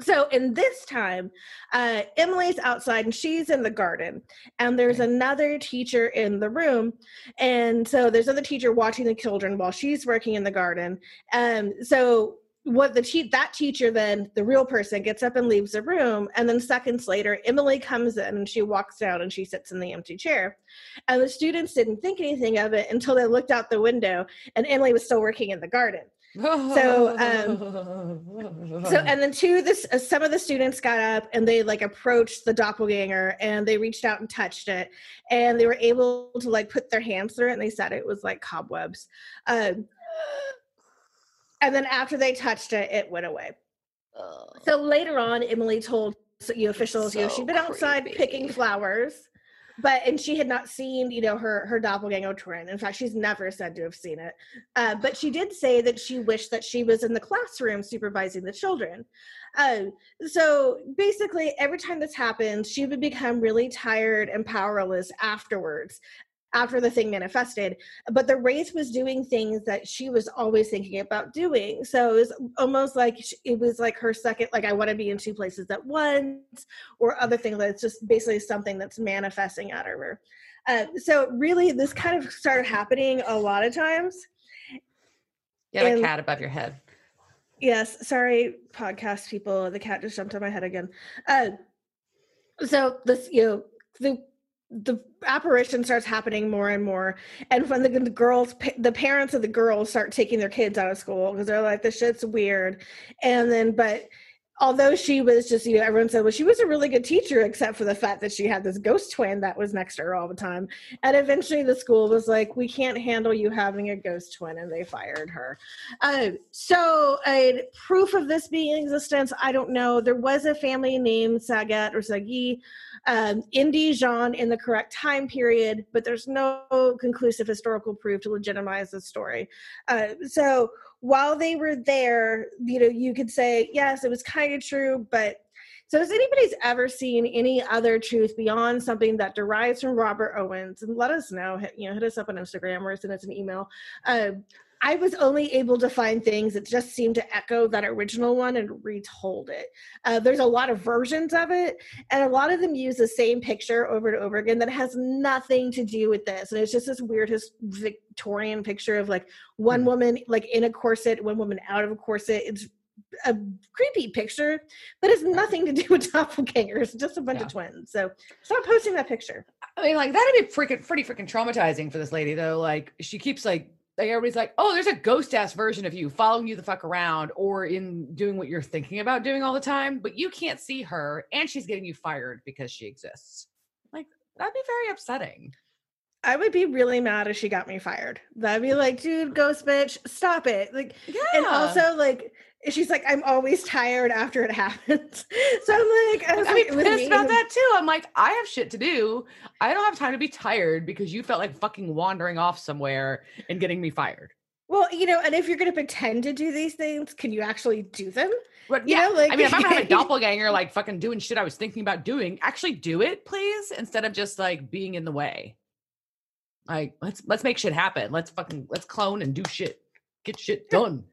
So in this time, uh, Emily's outside and she's in the garden, and there's another teacher in the room, and so there's another teacher watching the children while she's working in the garden. Um, so what the te- that teacher then the real person gets up and leaves the room, and then seconds later, Emily comes in and she walks down and she sits in the empty chair, and the students didn't think anything of it until they looked out the window and Emily was still working in the garden. So, um, So and then two, this uh, some of the students got up and they like approached the doppelganger and they reached out and touched it and they were able to like put their hands through it and they said it was like cobwebs. Um, and then after they touched it, it went away. So later on, Emily told you know, officials, you know, she'd been outside picking flowers, but and she had not seen, you know, her her doppelganger twin. In fact, she's never said to have seen it. Uh, but she did say that she wished that she was in the classroom supervising the children. Um, so basically, every time this happens, she would become really tired and powerless afterwards. After the thing manifested, but the wraith was doing things that she was always thinking about doing. So it was almost like it was like her second, like I want to be in two places at once, or other things. That's just basically something that's manifesting out of her. Uh, so really, this kind of started happening a lot of times. You have a cat above your head. Yes, sorry, podcast people. The cat just jumped on my head again. Uh, so this, you know, the the apparition starts happening more and more, and when the, the girls, the parents of the girls start taking their kids out of school because they're like, "This shit's weird," and then, but although she was just, you know, everyone said, well, she was a really good teacher, except for the fact that she had this ghost twin that was next to her all the time. And eventually the school was like, we can't handle you having a ghost twin, and they fired her. Uh, so, uh, proof of this being existence, I don't know. There was a family named Saget or Sagi um, in Dijon in the correct time period, but there's no conclusive historical proof to legitimize the story. Uh, so, while they were there, you know, you could say, yes, it was kind of true, but so has anybody's ever seen any other truth beyond something that derives from Robert Owens? And let us know. Hit, you know, hit us up on Instagram or send us an email. Uh, I was only able to find things that just seemed to echo that original one and retold it. Uh, there's a lot of versions of it, and a lot of them use the same picture over and over again that has nothing to do with this. And it's just this weird Victorian picture of like one Hmm. woman like in a corset, one woman out of a corset. It's a creepy picture, but it's nothing to do with doppelgangers. Just a bunch Yeah. of twins. So stop posting that picture. I mean, like that'd be freaking pretty freaking traumatizing for this lady, though. Like she keeps like like everybody's like, oh, there's a ghost ass version of you following you the fuck around or in doing what you're thinking about doing all the time, but you can't see her and she's getting you fired because she exists. Like that'd be very upsetting. I would be really mad if she got me fired. That'd be like, dude, ghost bitch, stop it. Like, Yeah. and also like, she's like, I'm always tired after it happens. So I'm like, I was I'd like, with pissed about that too. I'm like, I have shit to do. I don't have time to be tired because you felt like fucking wandering off somewhere and getting me fired. Well, you know, and if you're gonna pretend to do these things, can you actually do them? But You yeah, know, like I mean, if I'm gonna have a doppelganger like fucking doing shit I was thinking about doing, actually do it, please, instead of just like being in the way. Like, let's let's make shit happen. Let's fucking let's clone and do shit. Get shit done.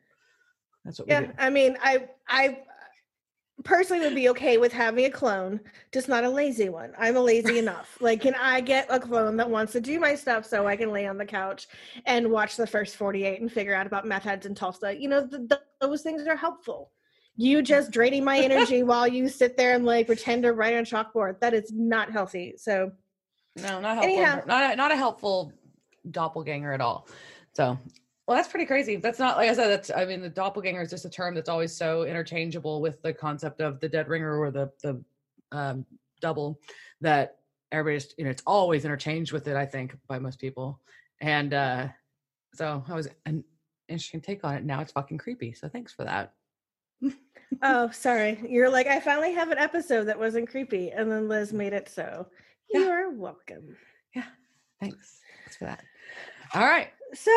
That's what we yeah. I mean, I I personally would be okay with having a clone, just not a lazy one. I'm a lazy enough. Like, can I get a clone that wants to do my stuff so I can lay on the couch and watch the first 48 and figure out about meth heads and Tulsa? You know, th- th- those things are helpful. You just draining my energy while you sit there and like pretend to write on a chalkboard. That is not healthy. So, No, not helpful. Anyhow. Not not a helpful doppelganger at all. So, well, that's pretty crazy. That's not like I said. That's I mean, the doppelganger is just a term that's always so interchangeable with the concept of the dead ringer or the the um, double that everybody's you know it's always interchanged with it. I think by most people, and uh so I was an interesting take on it. Now it's fucking creepy. So thanks for that. oh, sorry. You're like, I finally have an episode that wasn't creepy. And then Liz made it so. Yeah. You're welcome. Yeah. Thanks. Thanks for that. All right. So,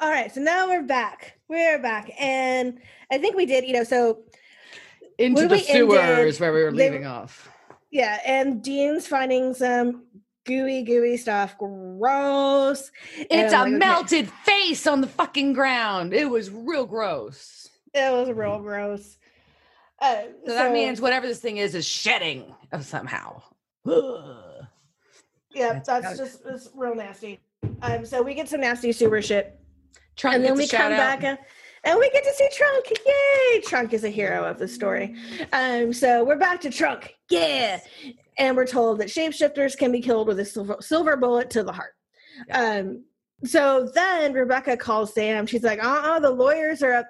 all right. So now we're back. We're back. And I think we did, you know, so Into the we ended, sewers where we were they- leaving off. yeah. And Dean's finding some gooey, gooey stuff. Gross. It's a like, okay. melted face on the fucking ground. It was real gross. It was real gross. Uh, So that means whatever this thing is is shedding of somehow. Ugh. yeah, that's that's, just it's real nasty. Um, so we get some nasty sewer shit, Trunk and then we come out. back uh, and we get to see Trunk. Yay! Trunk is a hero of the story. Um, so we're back to Trunk. Yeah, and we're told that shapeshifters can be killed with a silver, silver bullet to the heart. Um, so then Rebecca calls Sam. She's like, "Uh, uh the lawyers are at."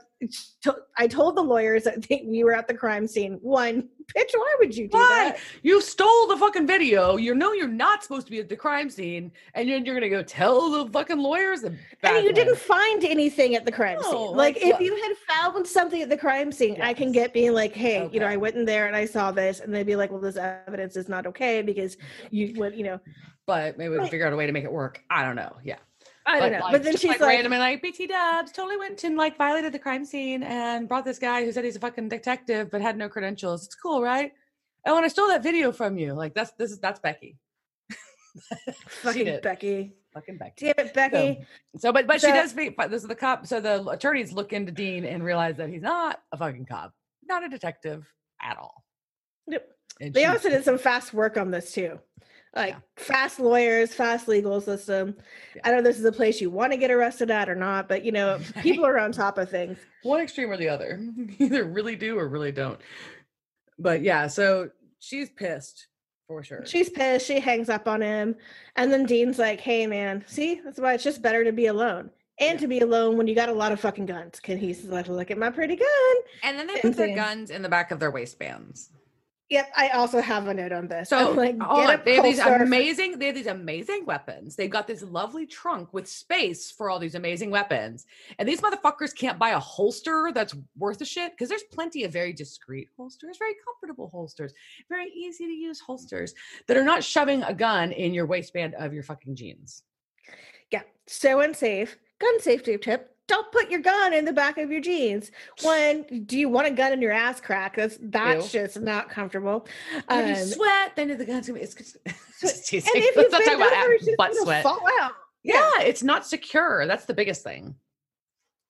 I told the lawyers that we were at the crime scene. One, bitch, why would you do Why? that? You stole the fucking video. You know you're not supposed to be at the crime scene, and you're, you're gonna go tell the fucking lawyers. And you one. didn't find anything at the crime No, scene. Like, like, if you had found something at the crime scene, I can get being like, "Hey, you know, I went in there and I saw this," and they'd be like, "Well, this evidence is not okay because you would, you know." But maybe we can figure out a way to make it work. I don't know. Yeah. I don't know. like, but then just she's like, like, randomly like BT Dubs totally went and like violated the crime scene and brought this guy who said he's a fucking detective but had no credentials. It's cool, right? Oh, and I stole that video from you. Like that's this is that's Becky. "Fucking. Becky, Fucking Becky. damn it, Becky." So, but but she does. Be, but this is the cop. So the attorneys look into Dean and realize that he's not a fucking cop, not a detective at all. Yep. And They also did some fast work on this too. Like fast lawyers, fast legal system. Yeah. I don't know if this is a place you want to get arrested at or not, but you know, people are on top of things. one extreme or the other. Either really do or really don't. But yeah, so she's pissed for sure. She's pissed. She hangs up on him. And then Dean's like, hey, man, see, that's why it's just better to be alone. And Yeah. to be alone when you got a lot of fucking guns. Can he's like, look at my pretty gun. and then they put their guns in the back of their waistbands. Yep, I also have a note on this. So I'm like, oh, get on, a they have these holster. amazing, they have these amazing weapons. They've got this lovely trunk with space for all these amazing weapons. And these motherfuckers can't buy a holster that's worth a shit because there's plenty of very discreet holsters, very comfortable holsters, very easy to use holsters that are not shoving a gun in your waistband of your fucking jeans. Yeah, so unsafe. Gun safety tip. Don't put your gun in the back of your jeans. One, do you want a gun in your ass crack? That's that's Ew. just not comfortable. Um, you sweat, then the gun's gonna be. It's just, just teasing. and if not talk about it's butt sweat. fall out. Yeah, it's not secure. That's the biggest thing.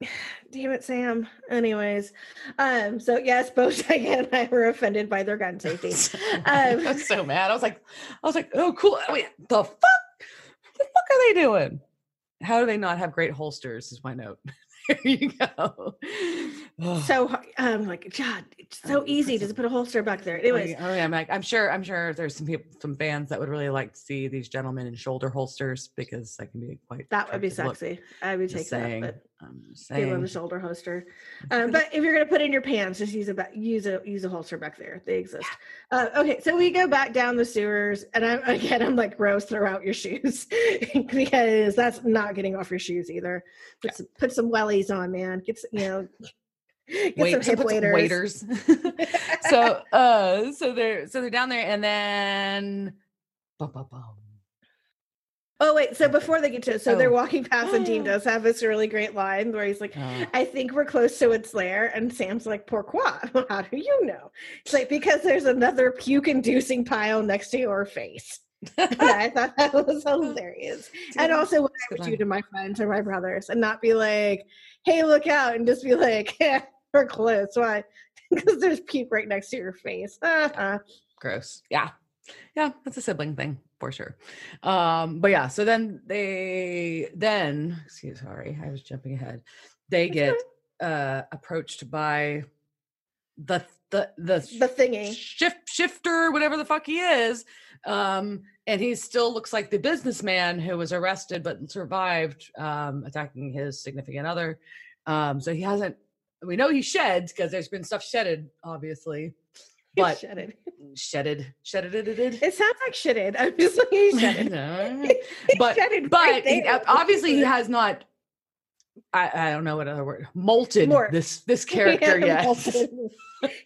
Damn it, Sam. Anyways, um, so yes, both Diane and I were offended by their gun safety. I Um, was so mad. I was like, I was like, oh, cool. Wait, the fuck? What the fuck are they doing? How do they not have great holsters? Is my note. there you go. So um, like, God, it's so easy to put a holster back there. Anyways, I, I, I'm like, I'm sure, I'm sure there's some people, some fans that would really like to see these gentlemen in shoulder holsters because that can be quite. that would be look. sexy. I would Just take that. saying. But I'm just Give them saying. the shoulder holster. Um, but if you're gonna put in your pants, just use a ba- use a use a holster back there. They exist. Uh, okay, so we go back down the sewers, and I'm again I'm like, Rose, throw out your shoes because that's not getting off your shoes either. Put some, put some wellies on, man. Get some, you know. Get Wait, some so hip put some waiters. so uh so they're so they're down there and then bum, bum, bum. Oh wait, so before they get to it, so they're Oh. walking past, and Dean does have this really great line where he's like, Uh, I think we're close to its lair. And Sam's like, pourquoi? How do you know? It's like, because there's another puke inducing pile next to your face. I thought that was hilarious. And also, what I would do to my friends or my brothers and not be like, hey, look out, and just be like, yeah, we're close. Why? Because there's puke right next to your face. Gross yeah yeah that's a sibling thing for sure. Um but yeah so then they then excuse sorry i was jumping ahead. They get uh approached by the the the, The thingy. shift shifter whatever the fuck he is um and he still looks like the businessman who was arrested but survived um attacking his significant other. Um so he hasn't we know he sheds because there's been stuff shedded obviously but Shedded. shedded shedded it It sounds like shitted. I'm just like, he shedded. He but shedded but right obviously he has not I, I don't know what other word molted More. this this character hadn't yet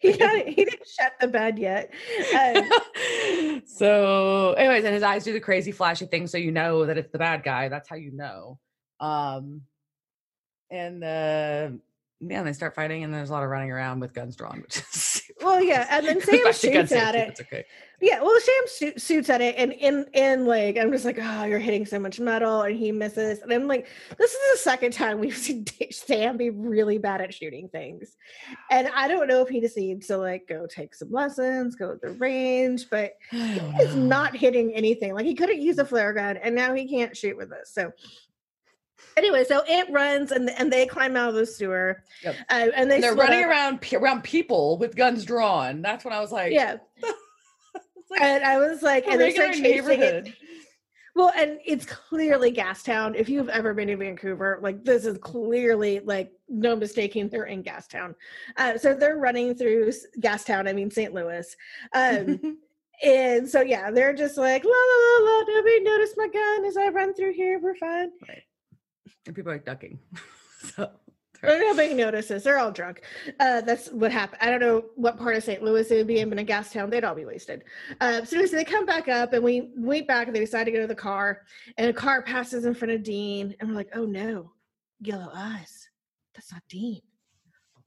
he, got, he didn't shut the bed yet. Um, so anyways and his eyes do the crazy flashy thing so you know that it's the bad guy that's how you know um and uh yeah they start fighting and there's a lot of running around with guns drawn which is Well, yeah, and then Sam back to gun shoots at it. It's okay. Yeah, well, Sam shoot, shoots at it, and in in like I'm just like, oh, you're hitting so much metal, and he misses, and I'm like, this is the second time we've seen Sam be really bad at shooting things, and I don't know if he just needs to like go take some lessons, go to the range, but I he don't is not hitting anything. Like he couldn't use a flare gun, and now he can't shoot with this. So anyway, so it runs, and and they climb out of the sewer, Yep. uh, and they And they're running up. around around people with guns drawn. That's when I was like, Yeah, like and I was like, and they start chasing it. Well, and it's clearly Gastown. If you've ever been to Vancouver, like this is clearly like no mistaking they're in Gastown. Uh, so they're running through Gastown. I mean St. Louis. Um, and so yeah, they're just like la la la la. Nobody noticed my gun as I run through here. We're fine. right. And people are ducking. so nobody notices. They're all drunk. Uh, that's what happened. I don't know what part of St. Louis it would be in, but in Gastown, they'd all be wasted. Uh, so, so they come back up and we wait back and they decide to go to the car. And a car passes in front of Dean. And we're like, oh no, yellow eyes. That's not Dean.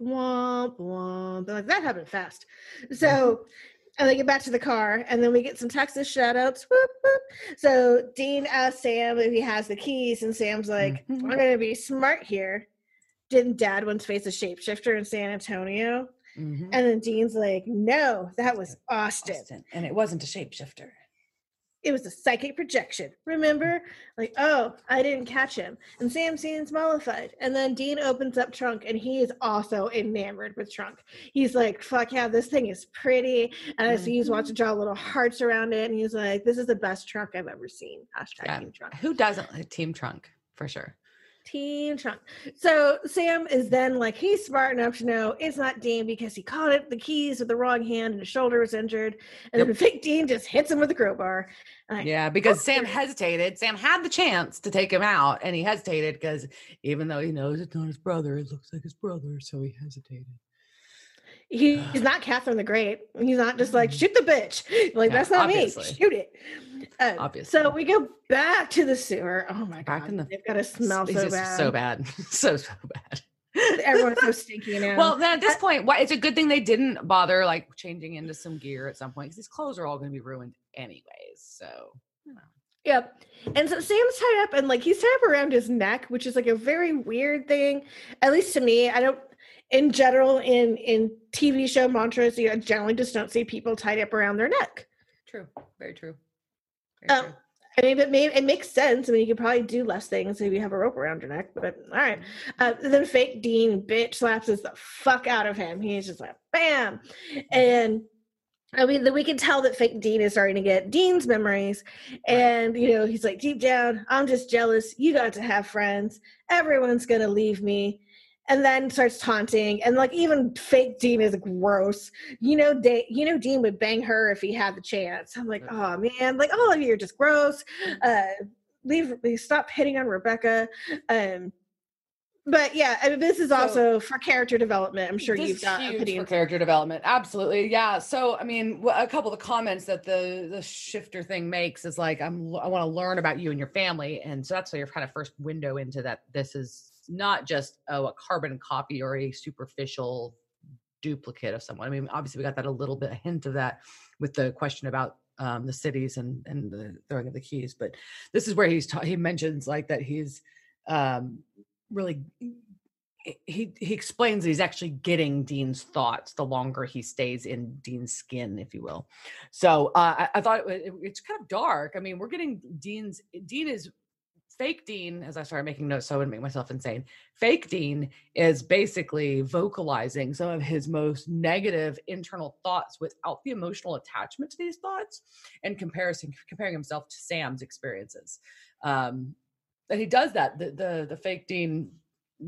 Womp womp. They're like, that happened fast. So, and they get back to the car, and then we get some Texas shout outs. Whoop, whoop. So Dean asks Sam if he has the keys, and Sam's like, Mhm. I'm gonna be smart here. Didn't dad once face a shapeshifter in San Antonio? Mhm. And then Dean's like, No, that was Austin. Austin. And it wasn't a shapeshifter. It was a psychic projection. Mm-hmm. Remember? Like, oh, I didn't catch him. And Sam seems mollified. And then Dean opens up Trunk and he is also enamored with Trunk. He's like, fuck yeah, this thing is pretty. And I see he's mm-hmm. watching draw little hearts around it. And he's like, this is the best trunk I've ever seen. Hashtag Yeah. Team Trunk. Who doesn't like Team Trunk for sure? Team Trunk. So Sam is then like, he's smart enough to know it's not Dean because he caught it the keys with the wrong hand and his shoulder was injured. And then fake Dean just hits him with a crowbar. Yeah, because Sam Okay. hesitated. Sam had the chance to take him out, and he hesitated because even though he knows it's not his brother, it looks like his brother, so he hesitated. He, he's not Catherine the Great. He's not just like Mm. shoot the bitch. Like Yeah, that's not obviously. me. Shoot it. Uh, Obviously. So we go back to the sewer. Oh my god, in the- they've got to smell so bad. so bad, so so bad. Everyone's so stinky now. Well, then at this I- point, why it's a good thing they didn't bother like changing into some gear at some point because these clothes are all going to be ruined anyways. So Yep. And so Sam's tied up and like he's tied up around his neck, which is like a very weird thing. At least to me, I don't in general in in TV show mantras, you generally just don't see people tied up around their neck. true, very true. Very Um, true. I mean, but maybe it makes sense. I mean, you could probably do less things if you have a rope around your neck. But all right. Uh, then fake Dean bitch slaps the fuck out of him. He's just like bam, and I mean, we can tell that fake Dean is starting to get Dean's memories, and you know he's like deep down, I'm just jealous. You got to have friends. Everyone's gonna leave me. And then starts taunting, and like even fake Dean is gross. You know, you know Dean would bang her if he had the chance. I'm like, oh man, like all of you are just gross. Uh, leave, leave stop hitting on Rebecca. Um, but yeah, I mean, this is So- also for character development. I'm sure you've got huge opinions. for character development. Absolutely, yeah. So, I mean, a couple of the comments that the the shifter thing makes is like, I'm I want to learn about you and your family, and so that's your kind of first window into that. This is not just oh, a carbon copy or a superficial duplicate of someone. I mean, obviously, we got that a little bit a hint of that with the question about um, the cities and and the throwing of the keys. But this is where he's ta- he mentions like that he's um, really he he explains that he's actually getting Dean's thoughts the longer he stays in Dean's skin, if you will. So uh, I, I thought it, it- it's kind of dark. I mean, we're getting Dean's Dean is fake Dean. As I started making notes, so I wouldn't make myself insane. Fake Dean is basically vocalizing some of his most negative internal thoughts without the emotional attachment to these thoughts, and comparison comparing himself to Sam's experiences. Um, and he does that. The the, the fake Dean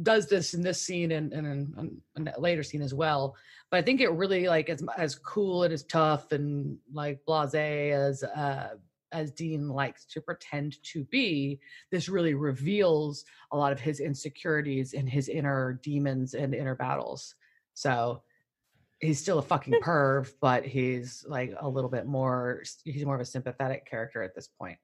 does this in this scene and, and in, in a later scene as well. But I think it really like as as cool and as tough and like blasé as uh as Dean likes to pretend to be, this really reveals a lot of his insecurities and his inner demons and inner battles. So he's still a fucking perv, but he's like a little bit more he's more of a sympathetic character at this point.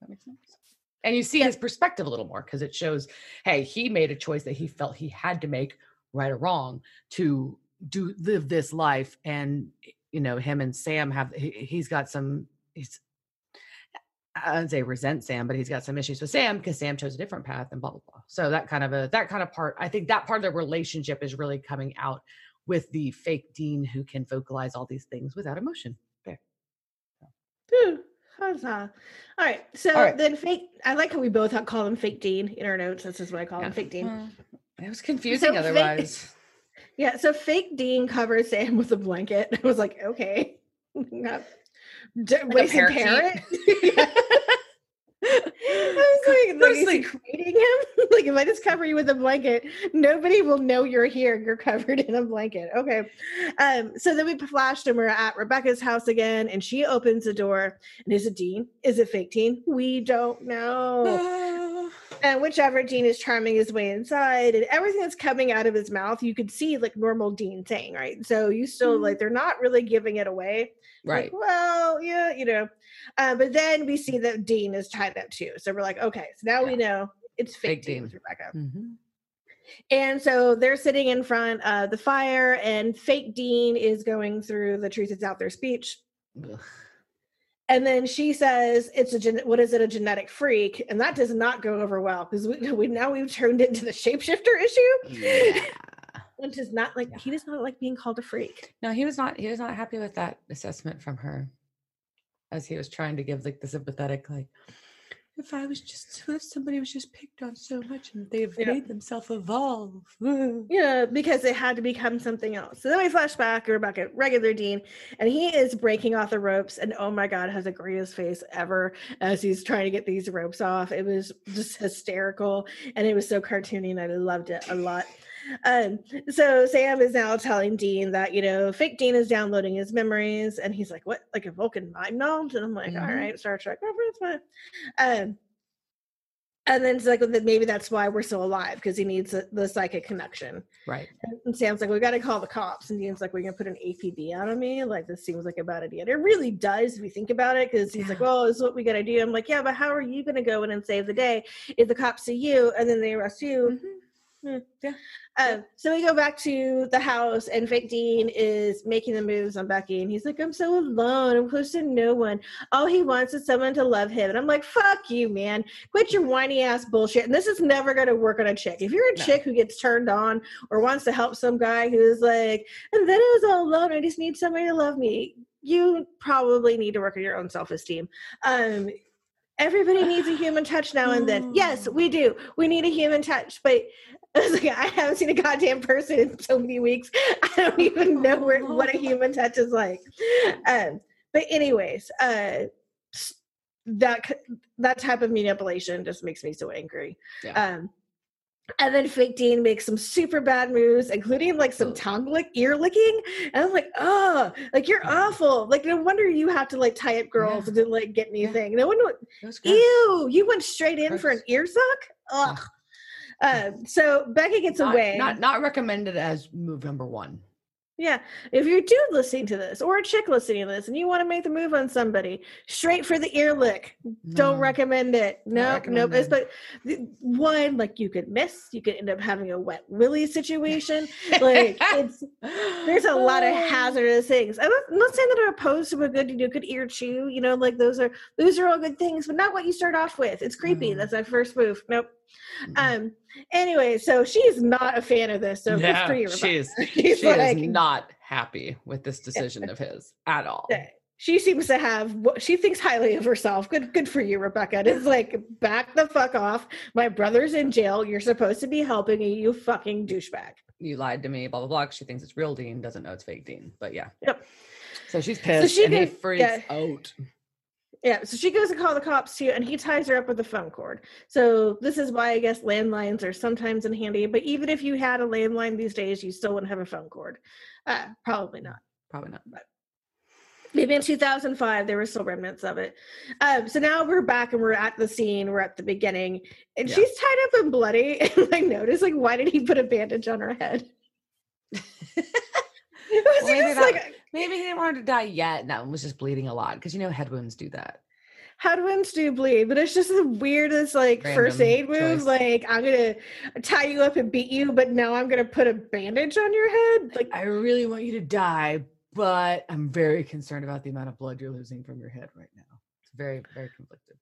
That makes sense. And you see his perspective a little more because it shows, hey, he made a choice that he felt he had to make, right or wrong, to do live this life and you know him and sam have he, he's got some he's I would say resent Sam, but he's got some issues with Sam because Sam chose a different path and blah blah blah. So that kind of a that kind of part, I think that part of the relationship is really coming out with the fake Dean who can vocalize all these things without emotion. There. Ooh, huzzah. All right. So All right. then fake I like how we both call him fake Dean in our notes. This is what I call Yeah. him, fake Dean. Well, it was confusing fake- otherwise. Yeah, so fake Dean covers Sam with a blanket. I was like, okay. Not, d- a wasted parakeet. parrot. I was like, like is he creating him? like, if I just cover you with a blanket, nobody will know you're here. You're covered in a blanket. Okay. Um, so then we flashed and we're at Rebecca's house again, and she opens the door. And is it Dean? Is it fake Dean? We don't know. And whichever Dean is charming his way inside, and everything that's coming out of his mouth, you could see like normal Dean saying, right? So you still Mhm. like they're not really giving it away. right. Like, well, yeah, you know. Uh, but then we see that Dean is tied up too. So we're like, okay, so now we know it's fake, Fake Dean, Rebecca. Mhm. And so they're sitting in front of the fire, and fake Dean is going through the truth is out there speech. Ugh. And then she says, "It's a gen- what is it? A genetic freak?" And that does not go over well because we, we now we've turned into the shapeshifter issue, Yeah. which is not like he does not like being called a freak. No, he was not. He was not happy with that assessment from her, as he was trying to give like the sympathetic, like, if I was just, if somebody was just picked on so much and they've Yeah. made themselves evolve. Yeah, because it had to become something else. So then we flash back, we're back at regular Dean, and he is breaking off the ropes. And oh my God, has the greatest face ever as he's trying to get these ropes off. It was just hysterical and it was so cartoony, and I loved it a lot. Um, so Sam is now telling Dean that you know fake Dean is downloading his memories, and he's like, "What? Like a Vulcan mind meld?" And I'm like, "All Mhm. right, Star Trek reference, fine." Um, and then it's like well, then maybe that's why we're still alive because he needs the, the psychic connection. Right. And Sam's like, we got to call the cops. And Dean's like, we're going to put an APB out on me. Like, this seems like a bad idea. And it really does if you think about it, because he's like, well, this is what we got to do. I'm like, yeah, but how are you going to go in and save the day if the cops see you and then they arrest you? Mhm. Hmm, Um, so we go back to the house, and fake Dean is making the moves on Becky, and he's like, "I'm so alone. I'm close to no one. All he wants is someone to love him." And I'm like, "Fuck you, man! Quit your whiny ass bullshit." And this is never gonna work on a chick. If you're a No. chick who gets turned on or wants to help some guy who's like, "And then I was all alone. I just need somebody to love me," you probably need to work on your own self esteem. Um, everybody needs a human touch now and then. Yes, we do. We need a human touch, but I was like, I haven't seen a goddamn person in so many weeks. I don't even know where, what a human touch is like. Um, but anyways, uh, that that type of manipulation just makes me so angry. Yeah. Um, and then fake Dean makes some super bad moves, including like some tongue lick, ear licking. And I'm like, oh, like you're Yeah. awful. Like no wonder you have to like tie up girls Yeah. and didn't like get Yeah. anything. No wonder. It. Ew, you went straight in for an ear suck. Ugh. Um, so Becky gets Not, away. not not recommended as move number one. Yeah. If you're a dude listening to this or a chick listening to this and you want to make the move on somebody, straight for the ear lick. Don't recommend it. No, no. It's, but the- one, like you could miss, you could end up having a wet willy situation. Like it's there's a lot of hazardous things. I'm not, I'm not saying that I'm opposed to a good, you know, good ear chew. You know, like those are those are all good things, but not what you start off with. It's creepy. Mm. That's my first move. Nope. Mhm. Um. Anyway, so she's not a fan of this. So good Yeah, for you. she is. She's she like, is not happy with this decision of his at all. She seems to have what she thinks highly of herself. Good, good for you, Rebecca. It's like back the fuck off. My brother's in jail. You're supposed to be helping me, you fucking douchebag. You lied to me. Blah blah blah. She thinks it's real Dean. Doesn't know it's fake Dean. But yeah. Yep. So she's pissed, so she and he freaks yeah. out. Yeah, so she goes to call the cops too, and he ties her up with a phone cord. So this is why I guess landlines are sometimes in handy. But even if you had a landline these days, you still wouldn't have a phone cord. Uh, probably not. Probably not. But maybe in 2005 there were still remnants of it. Um, so now we're back and we're at the scene. We're at the beginning, and Yeah. she's tied up and bloody. And I notice like, why did he put a bandage on her head? It was maybe just that- like, Maybe he didn't want her to die yet, and that one was just bleeding a lot because you know head wounds do that. Head wounds do bleed? But it's just the weirdest like first aid move. choice. Like I'm gonna tie you up and beat you, but now I'm gonna put a bandage on your head. Like I really want you to die, but I'm very concerned about the amount of blood you're losing from your head right now. It's very, very conflicted.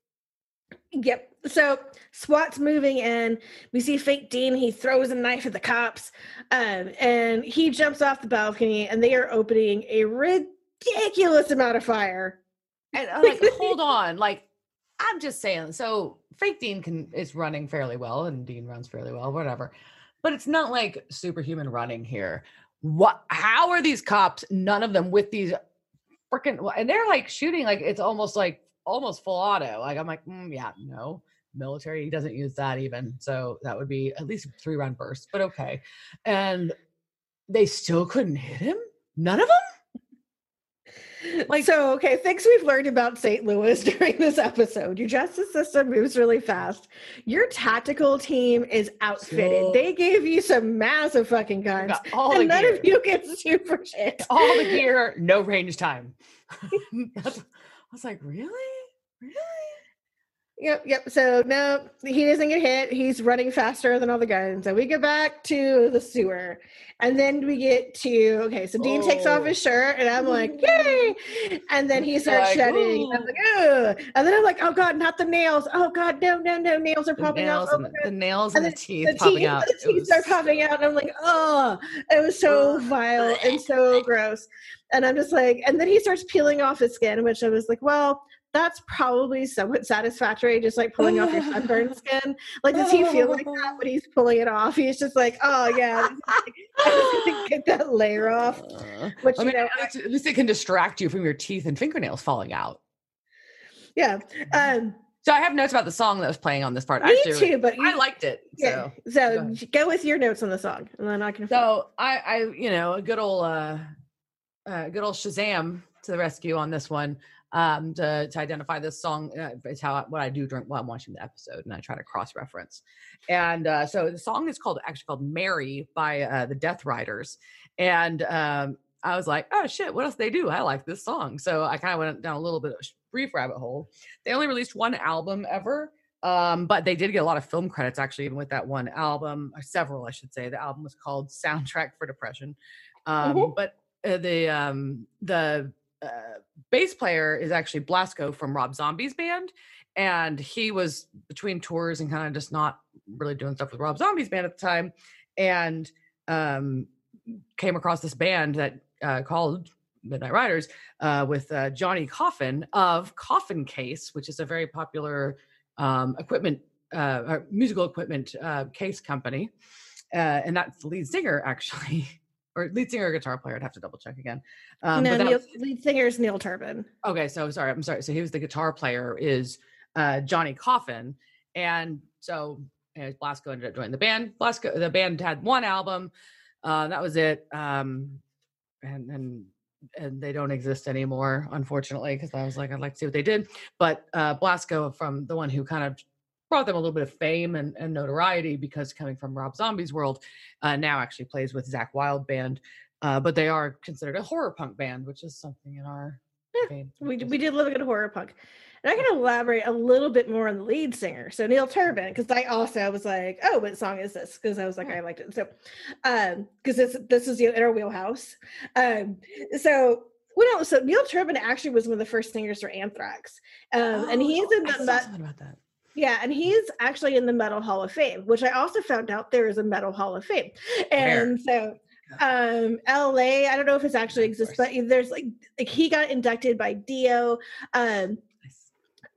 Yep. So SWAT's moving in. We see fake Dean. He throws a knife at the cops, um, and he jumps off the balcony. And they are opening a ridiculous amount of fire. And I'm like, hold on. Like, I'm just saying. So fake Dean can is running fairly well, and Dean runs fairly well, whatever. But it's not like superhuman running here. What how are these cops, none of them with these freaking and they're like shooting like it's almost like almost full auto. Like I'm like, mm, yeah, no. Military doesn't use that even. So that would be at least three run bursts, but okay. And they still couldn't hit him? None of them? Like so, okay, things we've learned about St. Louis during this episode. Your justice system moves really fast. Your tactical team is outfitted. So- they gave you some massive fucking guns, all and none gear. of you get super shit. all the gear, no range time. I was like, really? Really? Yep, yep. So no, he doesn't get hit. He's running faster than all the guns. And we get back to the sewer. And then we get to okay, so Dean takes off Oh. his shirt and I'm like, yay! And then he starts Like, shedding. I'm like, Ugh. and then I'm like, oh god, not the nails. Oh god, no, no, no, nails are popping nails, out. Oh, the nails And and the teeth the popping teeth, out. the teeth was- popping out, and I'm like, oh, it was so vile and so gross. And I'm just like, and then he starts peeling off his skin, which I was like, well, that's probably somewhat satisfactory, just like pulling off your sunburned skin. Like, does he feel like that when he's pulling it off? He's just like, oh yeah, I just get that layer off. Uh, Which I you know, at least- it can distract you from your teeth and fingernails falling out. yeah. Um, So I have notes about the song that was playing on this part. me Actually, too, but you, I liked it. yeah. So, So ahead. go with your notes on the song, and then I can. so I, I, you know, a good old, uh, uh, good old Shazam to the rescue on this one. Um, to, to identify this song uh, is how what I do during while I'm watching the episode, and I try to cross reference. And uh, so the song is called actually called "Mary" by uh, the Death Riders, and um, I was like, oh shit, what else they do? I like this song, so I kind of went down a little bit of a brief rabbit hole. They only released one album ever, um, but they did get a lot of film credits actually, even with that one album, or several, I should say. The album was called "Soundtrack for Depression," um, Mhm. but uh, the um, the uh, bass player is actually Blasko from Rob Zombie's band, and he was between tours and kind of just not really doing stuff with Rob Zombie's band at the time, and um, came across this band that uh, called Midnight Riders uh, with uh, Johnny Coffin of Coffin Case, which is a very popular um, equipment, uh, musical equipment uh, case company, uh, and that's the lead singer actually. Or lead singer or guitar player, I'd have to double check again. Um, no, that Neil, lead singer is Neil Turbin. Okay, so sorry, I'm sorry. So he was the guitar player is uh Johnny Coffin. And so anyways, Blasko ended up joining the band. Blasko the band had one album. Uh that was it. Um and and and they don't exist anymore, unfortunately, because I was like, I'd like to see what they did. But uh Blasko from the one who kind of brought them a little bit of fame and, and notoriety because coming from Rob Zombie's world, uh, now actually plays with Zakk Wylde band. Uh, but they are considered a horror punk band, which is something in our Yeah. We, we did a good horror punk. And I can elaborate a little bit more on the lead singer. So Neil Turbin, because I also was like, oh, what song is this? Because I was like. I liked it. So um, because this this is in our wheelhouse. Um, so well, no, so Neil Turbin actually was one of the first singers for Anthrax. Um, and Oh, he's in the about that. Yeah, and he's actually in the Metal Hall of Fame, which I also found out there is a Metal Hall of Fame. And so um LA, I don't know if it's actually exists, but there's like like he got inducted by Dio. Um.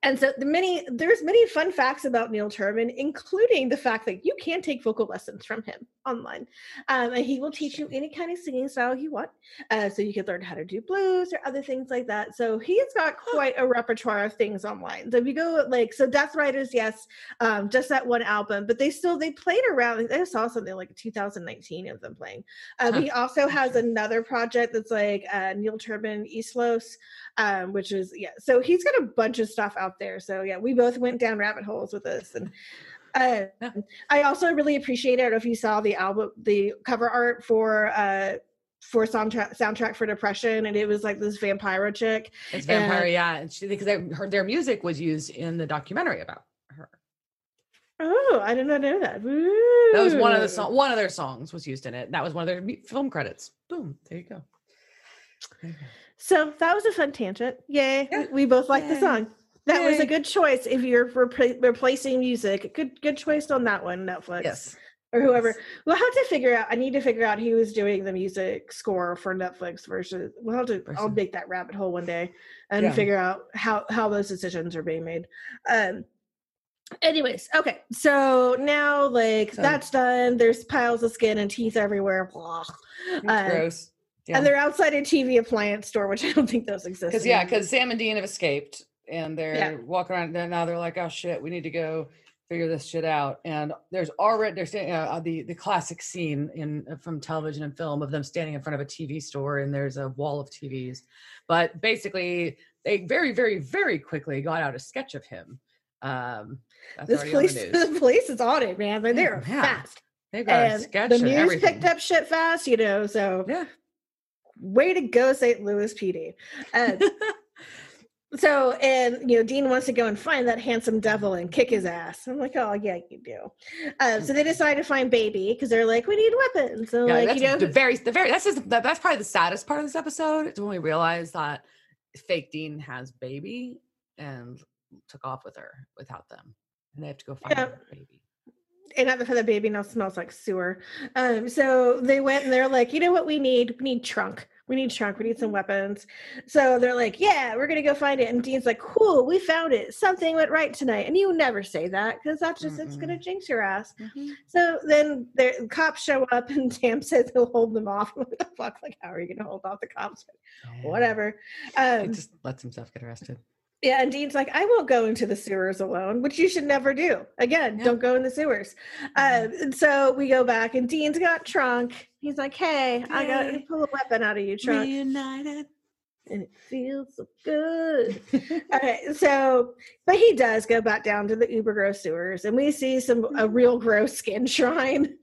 And so the many there's many fun facts about Neil Turbin, including the fact that you can take vocal lessons from him online. Um, and he will teach you any kind of singing style you want. Uh, so you can learn how to do blues or other things like that. So he's got quite a repertoire of things online. So if you go like so Death Riders, yes, um, just that one album, but they still they played around. I saw something like 2019 of them playing. Um, Huh. he also has another project that's like uh, Neil Turbin Eastlos, um, which is yeah. So he's got a bunch of stuff out there. So yeah, we both went down rabbit holes with this, and uh, I also really appreciate it. I don't know if you saw the album, the cover art for uh, for soundtrack soundtrack for depression and it was like this vampire chick It's vampire, yeah. And she because her, their music was used in the documentary about her. oh i did not know that That was one of the Ooh. song. One of their songs was used in it. That was one of their film credits. Boom. There you go. There you go. so that was a fun tangent yay Yeah. we, we both liked the song that was a good choice if you're repla- replacing music good good choice on that one netflix Yes. or whoever Yes. we'll have to figure out i need to figure out who was doing the music score for netflix versus we'll have to i'll make that rabbit hole one day and Yeah. figure out how how those decisions are being made um anyways okay so now like So- that's done there's piles of skin and teeth everywhere blah. Uh, gross. Yeah. and they're outside a tv appliance store which i don't think those exist Because yeah, because Sam and Dean have escaped and they're walking around. Then now they're like, oh shit, we need to go figure this shit out. And there's already there's uh, the the classic scene in uh, from television and film of them standing in front of a TV store and there's a wall of TVs. But basically, they very very very quickly got out a sketch of him. Um, this police the police is on it man like they're Yeah. fast They got a sketch the news everything. picked up shit fast you know so Yeah. way to go st louis pd uh, so and you know dean wants to go and find that handsome devil and kick his ass. I'm like oh yeah you do. Uh, so they decide to find baby because they're like we need weapons. So yeah, like that's you know the very the very that's just that, that's probably the saddest part of this episode. It's when we realize that fake Dean has baby and took off with her without them, and they have to go find Yeah. baby. and not the baby now smells like sewer. Um so they went and they're like you know what we need? We need trunk we need trunk we need some weapons so they're like yeah we're gonna go find it and dean's like cool we found it something went right tonight and you never say that because that's just it's gonna jinx your ass So then the cops show up and Sam says he'll hold them off. What the fuck? Like, how are you gonna hold off the cops? Yeah. Whatever. He Um, just lets himself get arrested. Yeah, and Dean's like, I won't go into the sewers alone, which you should never do. Again, Yeah. don't go in the sewers. Mhm. Um, and so we go back, and Dean's got trunk. He's like, Hey, I got to pull a weapon out of you, trunk, Reunited. And it feels so good. okay, so but he does go back down to the uber gross sewers, and we see some a mm-hmm. real gross skin shrine,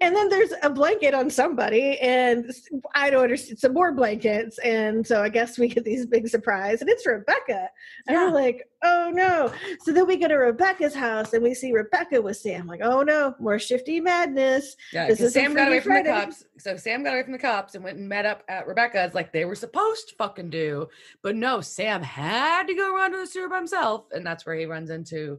and then there's a blanket on somebody, and I don't understand some more blankets, and so I guess we get these big surprise, and it's Rebecca, and Yeah. we're like, oh no! So then we go to Rebecca's house, and we see Rebecca with Sam, like, oh no, more shifty madness. Yeah, This because Sam got away from the cops. So Sam got away from the cops and went and met up at Rebecca's like they were supposed to fucking do. But no, Sam had to go around to the sewer by himself. And that's where he runs into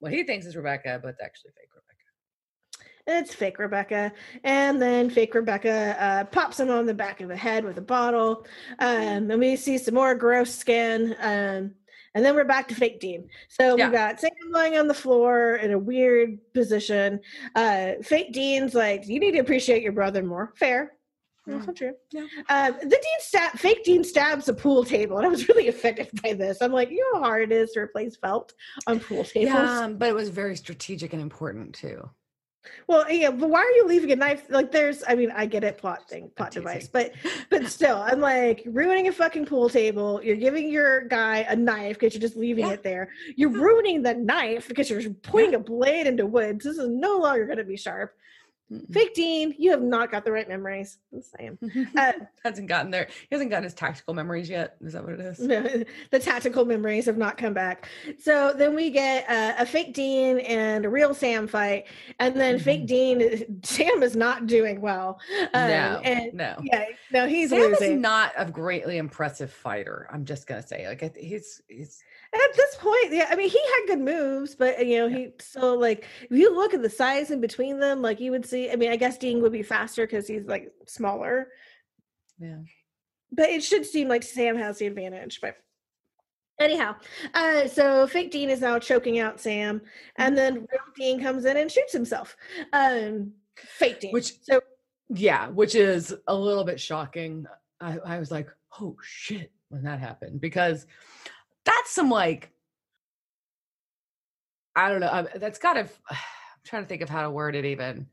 what he thinks is Rebecca, but it's actually fake Rebecca. It's fake Rebecca. And then fake Rebecca uh, pops him on the back of the head with a bottle. Um, and we see some more gross skin. Um, and then we're back to fake Dean. So Yeah. we got Sam lying on the floor in a weird position. Uh, fake Dean's like, you need to appreciate your brother more. Fair. That's not true. Yeah. Um, the Dean stab, fake Dean stabs a pool table, and I was really offended by this. I'm like, you know how hard it is to replace felt on pool tables. Yeah, but it was very strategic and important too. Well, yeah, but why are you leaving a knife? Like, there's, I mean, I get it, plot thing, plot device, but, but still, I'm like ruining a fucking pool table. You're giving your guy a knife because you're just leaving Yeah. it there. You're ruining the knife because you're pointing a blade into wood. This is no longer going to be sharp. Mm-mm. Fake Dean, you have not got the right memories. I'm saying. Uh, hasn't gotten there. He hasn't gotten his tactical memories yet. Is that what it is? the tactical memories have not come back. So then we get uh, a fake Dean and a real Sam fight, and then fake Mhm. Dean, Sam is not doing well. Um, no, and no. yeah, no, he's Sam is not a greatly impressive fighter. I'm just gonna say, like, he's he's at this point, yeah, I mean, he had good moves, but you know, Yeah. he still like if you look at the size in between them, like you would see. I mean, I guess Dean would be faster because he's like smaller, yeah. but it should seem like Sam has the advantage. But anyhow, uh, so fake Dean is now choking out Sam, and then real Dean comes in and shoots himself. Um, fake Dean, Which so yeah, which is a little bit shocking. I, I was like, oh shit, when that happened because that's some like I don't know. uh, That's got to. I'm trying to think of how to word it even.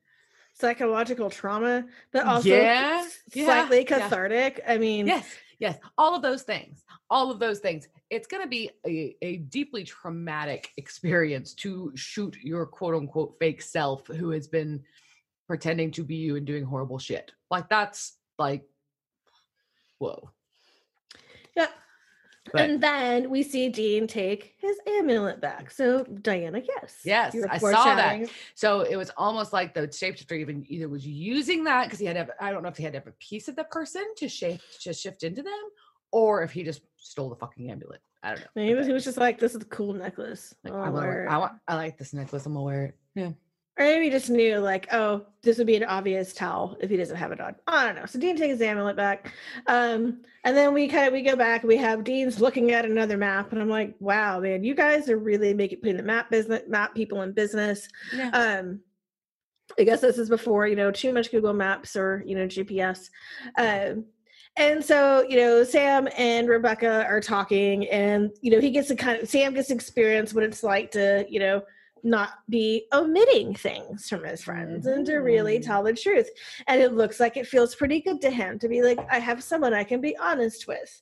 psychological trauma, but also Yeah, yeah, slightly yeah. cathartic. I mean, Yes, yes, all of those things, all of those things. It's going to be a, a deeply traumatic experience to shoot your quote unquote fake self who has been pretending to be you and doing horrible shit. Like that's like whoa. Yeah. But- and then we see Dean take his amulet back. So Diana, yes. Yes, I saw that. So it was almost like the shapeshifter even either was using that because he had to have, I don't know if he had to have a piece of the person to shape to shift into them, or if he just stole the fucking amulet. I don't know. And he was, Okay. he was just like, "This is a cool necklace." Like, I, wanna wear wear, it." I want I like this necklace. I'm gonna wear it. Yeah. Or maybe he just knew, like, oh, this would be an obvious tell if he doesn't have it on. I don't know. So Dean takes his amulet back, um, and then we kind of we go back. We have Dean's looking at another map, and I'm like, wow, man, you guys are really making putting the map business, map people in business. Yeah. Um, I guess this is before you know too much Google Maps or you know GPS. Um, and so you know Sam and Rebecca are talking, and you know he gets to kind of Sam gets to experience what it's like to you know not be omitting things from his friends and to really Mhm. tell the truth. And it looks like it feels pretty good to him to be like, I have someone I can be honest with.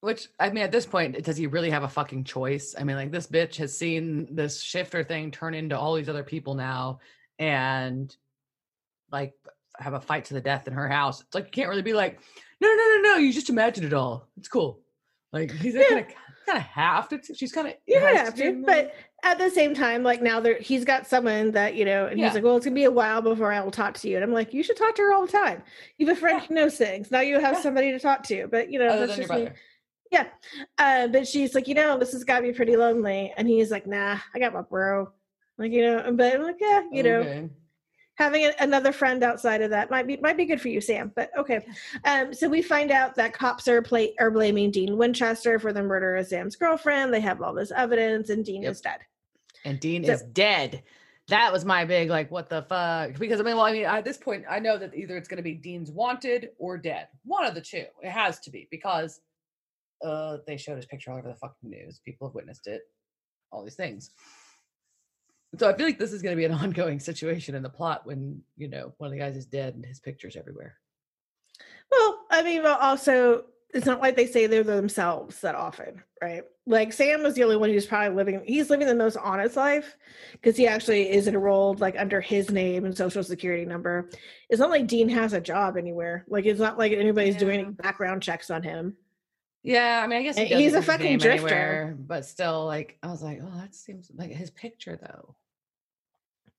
Which I mean, at this point, does he really have a fucking choice? I mean, like this bitch has seen this shifter thing turn into all these other people now, and like have a fight to the death in her house. It's like you can't really be like, no, no, no, no. You just imagine it all. It's cool. Like he's Yeah. kind of kind of have to. She's kind of yeah, to, but at the same time, like now there he's got someone that, you know, and Yeah. he's like, Well, it's gonna be a while before I will talk to you. And I'm like, You should talk to her all the time. You have a friend Yeah. who knows things. Now you have Yeah. somebody to talk to. But you know, other that's just me. brother. Uh, but she's like, you know, this has got to be pretty lonely. And he's like, nah, I got my bro. Like, you know, but I'm like, yeah, you know, Okay. Having another friend outside of that might be might be good for you, Sam. But okay. Um, so we find out that cops are play are blaming Dean Winchester for the murder of Sam's girlfriend. They have all this evidence, and Dean Yep. is dead. and Dean So- is dead. That was my big like, what the fuck? Because I mean, well, I mean, at this point, I know that either it's going to be Dean's wanted or dead. One of the two. It has to be because uh they showed his picture all over the fucking news. People have witnessed it. All these things. So I feel like this is going to be an ongoing situation in the plot when you know one of the guys is dead and his picture's everywhere. Well, I mean, well, also it's not like they say they're themselves that often, right? Like Sam was the only one who's probably living. He's living the most honest life because he actually is enrolled like under his name and social security number. It's not like Dean has a job anywhere. Like it's not like anybody's doing any background checks on him. Yeah, I mean, I guess he he's a fucking drifter. anywhere, but still, like, I was like, oh, that seems like his picture though.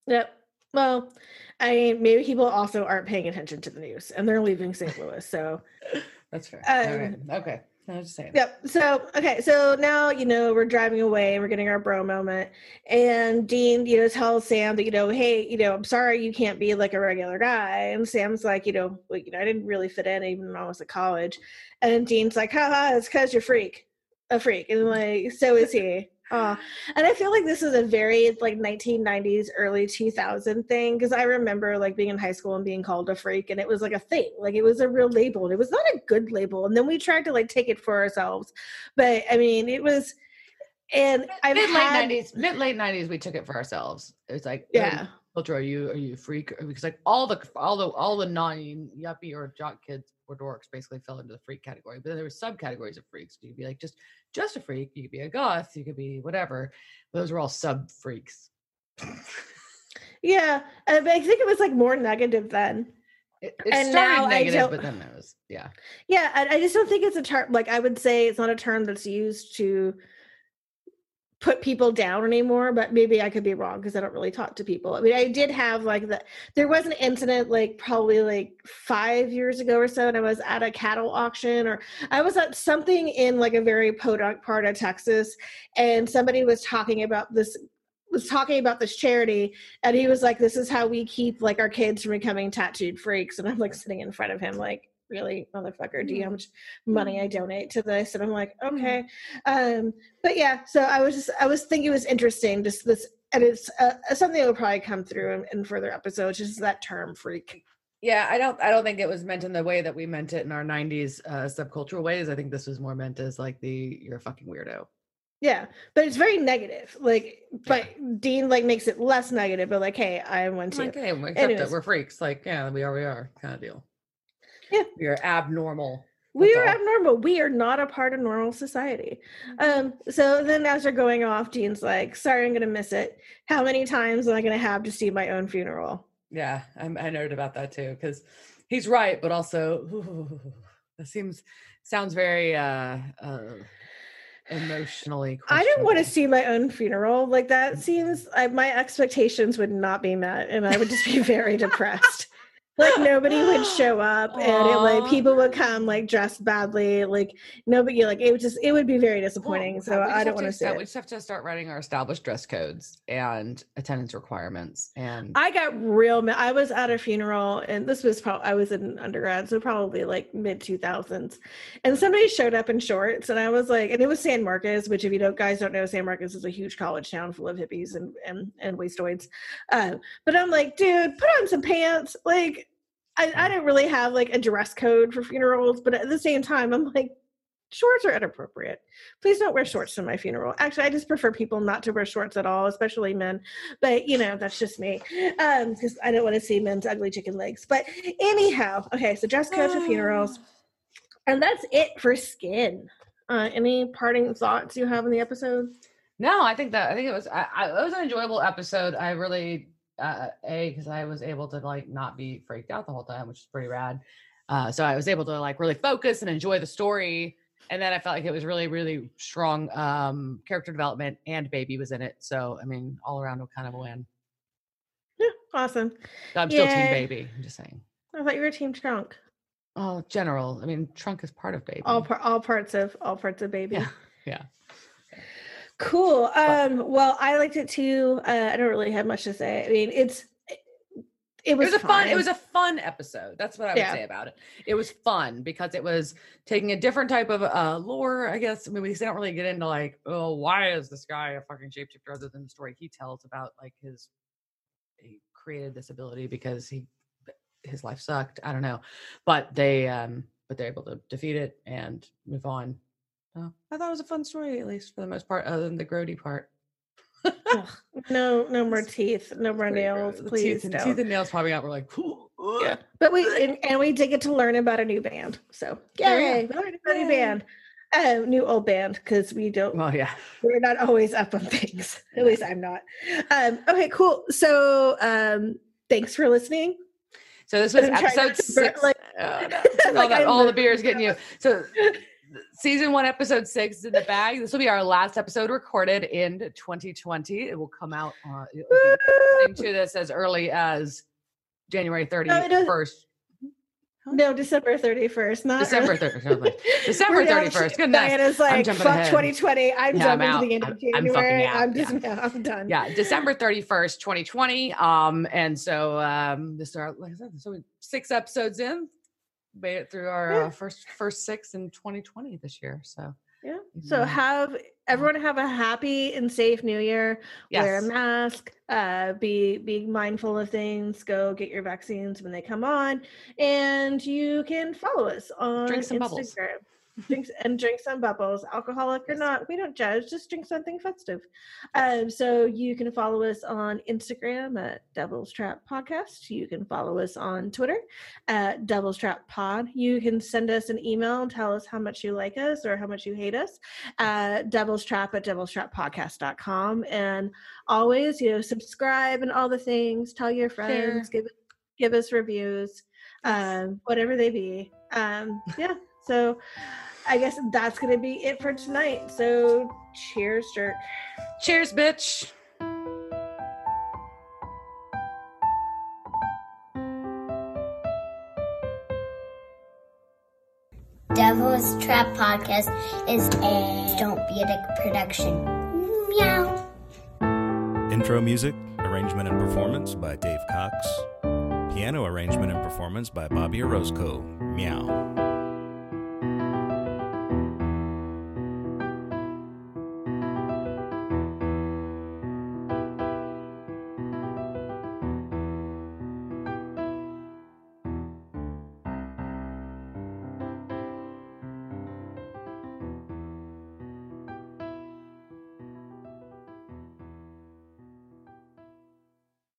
Yep. Well, I mean, maybe people also aren't paying attention to the news and they're leaving St. Louis. So That's fair. Um, right. Okay. I was just saying. Yep. So okay. So now you know we're driving away and we're getting our bro moment, and Dean, you know, tells Sam that you know, hey, you know, I'm sorry you can't be like a regular guy, and Sam's like, you know, well, you know, I didn't really fit in even when I was at college, and Dean's like, haha, it's because you're freak, a freak, and like, so is he. Oh, and I feel like this is a very like 1990s, early 2000 thing because I remember like being in high school and being called a freak, and it was like a thing, like it was a real label, and it was not a good label. And then we tried to like take it for ourselves, but I mean, it was. And I've mid late had, nineties, mid late nineties, we took it for ourselves. It was like, yeah, culture. Are you are you a freak? Because like all the all the all the non yuppie or jock kids or dorks basically fell into the freak category. But then there were subcategories of freaks. You could be like just just a freak. You could be a goth. You could be whatever. Those were all sub freaks. yeah. I think it was like more negative then. It, it And started now I negative, don't- but then there was yeah. Yeah, I, I just don't think it's a term. Like I would say, it's not a term that's used to put people down anymore. But maybe I could be wrong because I don't really talk to people. I mean, I did have like the there was an incident like probably like five years ago or so, and I was at a cattle auction or I was at something in like a very podunk part of Texas, and somebody was talking about this was talking about this charity and he was like this is how we keep like our kids from becoming tattooed freaks and i'm like sitting in front of him like really motherfucker do you know how much money i donate to this and i'm like okay um but yeah so i was just i was thinking it was interesting just this and it's uh, something that will probably come through in, in further episodes just that term freak Yeah, I don't I don't think it was meant in the way that we meant it in our 90s uh, subcultural ways. I think this was more meant as like the you're a fucking weirdo. yeah but it's very negative like but dean like makes it less negative but like hey i want to Like, hey, we accept Anyways. it. We're freaks. Like, yeah, we are, we are, kind of deal. Yeah. We are abnormal. we are all. abnormal we are not a part of normal society um so then as they're going off dean's like sorry i'm gonna miss it how many times am i gonna have to see my own funeral Yeah, I'm, I noted about that too because he's right, but also that seems sounds very uh, uh emotionally. I don't want to see my own funeral. Like that seems I, my expectations would not be met, and I would just be very depressed like nobody would show up and it, like people would come like dressed badly like nobody like it would just it would be very disappointing well, so i don't want to say we just have to start writing our established dress codes and attendance requirements and i got real i was at a funeral and this was probably i was in undergrad so probably like mid 2000s and somebody showed up in shorts and i was like and it was san marcos which if you don't guys don't know san marcos is a huge college town full of hippies and and, and wastoids uh, but i'm like dude put on some pants like I, I don't really have like a dress code for funerals, but at the same time, I'm like, shorts are inappropriate. Please don't wear shorts to my funeral. Actually, I just prefer people not to wear shorts at all, especially men. But you know, that's just me. Um, because I don't want to see men's ugly chicken legs. But anyhow, okay, so dress code for funerals. And that's it for skin. Uh, any parting thoughts you have in the episode? No, I think that I think it was I, I, it was an enjoyable episode. I really uh, a because I was able to like not be freaked out the whole time, which is pretty rad. Uh, so I was able to like really focus and enjoy the story. And then I felt like it was really, really strong um, character development, and baby was in it. So I mean, all around, kind of a win. Yeah, awesome. I'm still team baby. I'm just saying. I thought you were team trunk. Oh, general. I mean, trunk is part of baby. All par- all parts of all parts of baby. Yeah. Yeah. Cool. Um, well, I liked it too. Uh, I don't really have much to say. I mean, it's it was, it was a fun. It was a fun episode. That's what I would yeah. say about it. It was fun because it was taking a different type of uh, lore. I guess. I mean, we don't really get into like, oh, why is this guy a fucking shapeshifter? Other than the story he tells about like his he created this ability because he his life sucked. I don't know, but they um but they're able to defeat it and move on I thought it was a fun story, at least for the most part, other than the grody part. no, no more teeth, no more nails, please. Teeth and, teeth and, nails popping out. We're like, cool. Yeah, but we and, and, we did get to learn about a new band. So yay, about a new band, uh, new old band because we don't. Well, yeah, we're not always up on things. At least I'm not. Um, okay, cool. So um, thanks for listening. So this was episode six. Like, oh, no. all, that, all the beers getting you. So season one, episode six is in the bag. This will be our last episode recorded in 2020. It will come out uh, to this as early as January 31st. No, December 31st, not December 31st. December 31st. Good night. Diana's like, fuck ahead. 2020. I'm yeah, jumping I'm to the end of January. I'm, I'm just, yeah. I'm done. Yeah, December 31st, 2020. Um, and so um, this are like I said, so six episodes in, made it through our yeah. uh, first first six in 2020 this year. So yeah. So have everyone have a happy and safe new year. Yes. Wear a mask. Uh, be be mindful of things. Go get your vaccines when they come on, and you can follow us on Drink some Instagram. Bubbles drinks and drink some bubbles, alcoholic or not. We don't judge. Just drink something festive. Um, so you can follow us on Instagram at Devil's Trap Podcast. You can follow us on Twitter at Devil's Trap Pod. You can send us an email and tell us how much you like us or how much you hate us at Devil's Trap at Devil's Trap Podcast.com. And always, you know, subscribe and all the things. Tell your friends. Give give us reviews, um, whatever they be. Um, yeah. So I guess that's going to be it for tonight. So cheers, jerk. Cheers, bitch. Devil's Trap Podcast is a Don't Be a Dick production. Meow. Intro music, arrangement and performance by Dave Cox. Piano arrangement and performance by Bobby Orozco. Meow.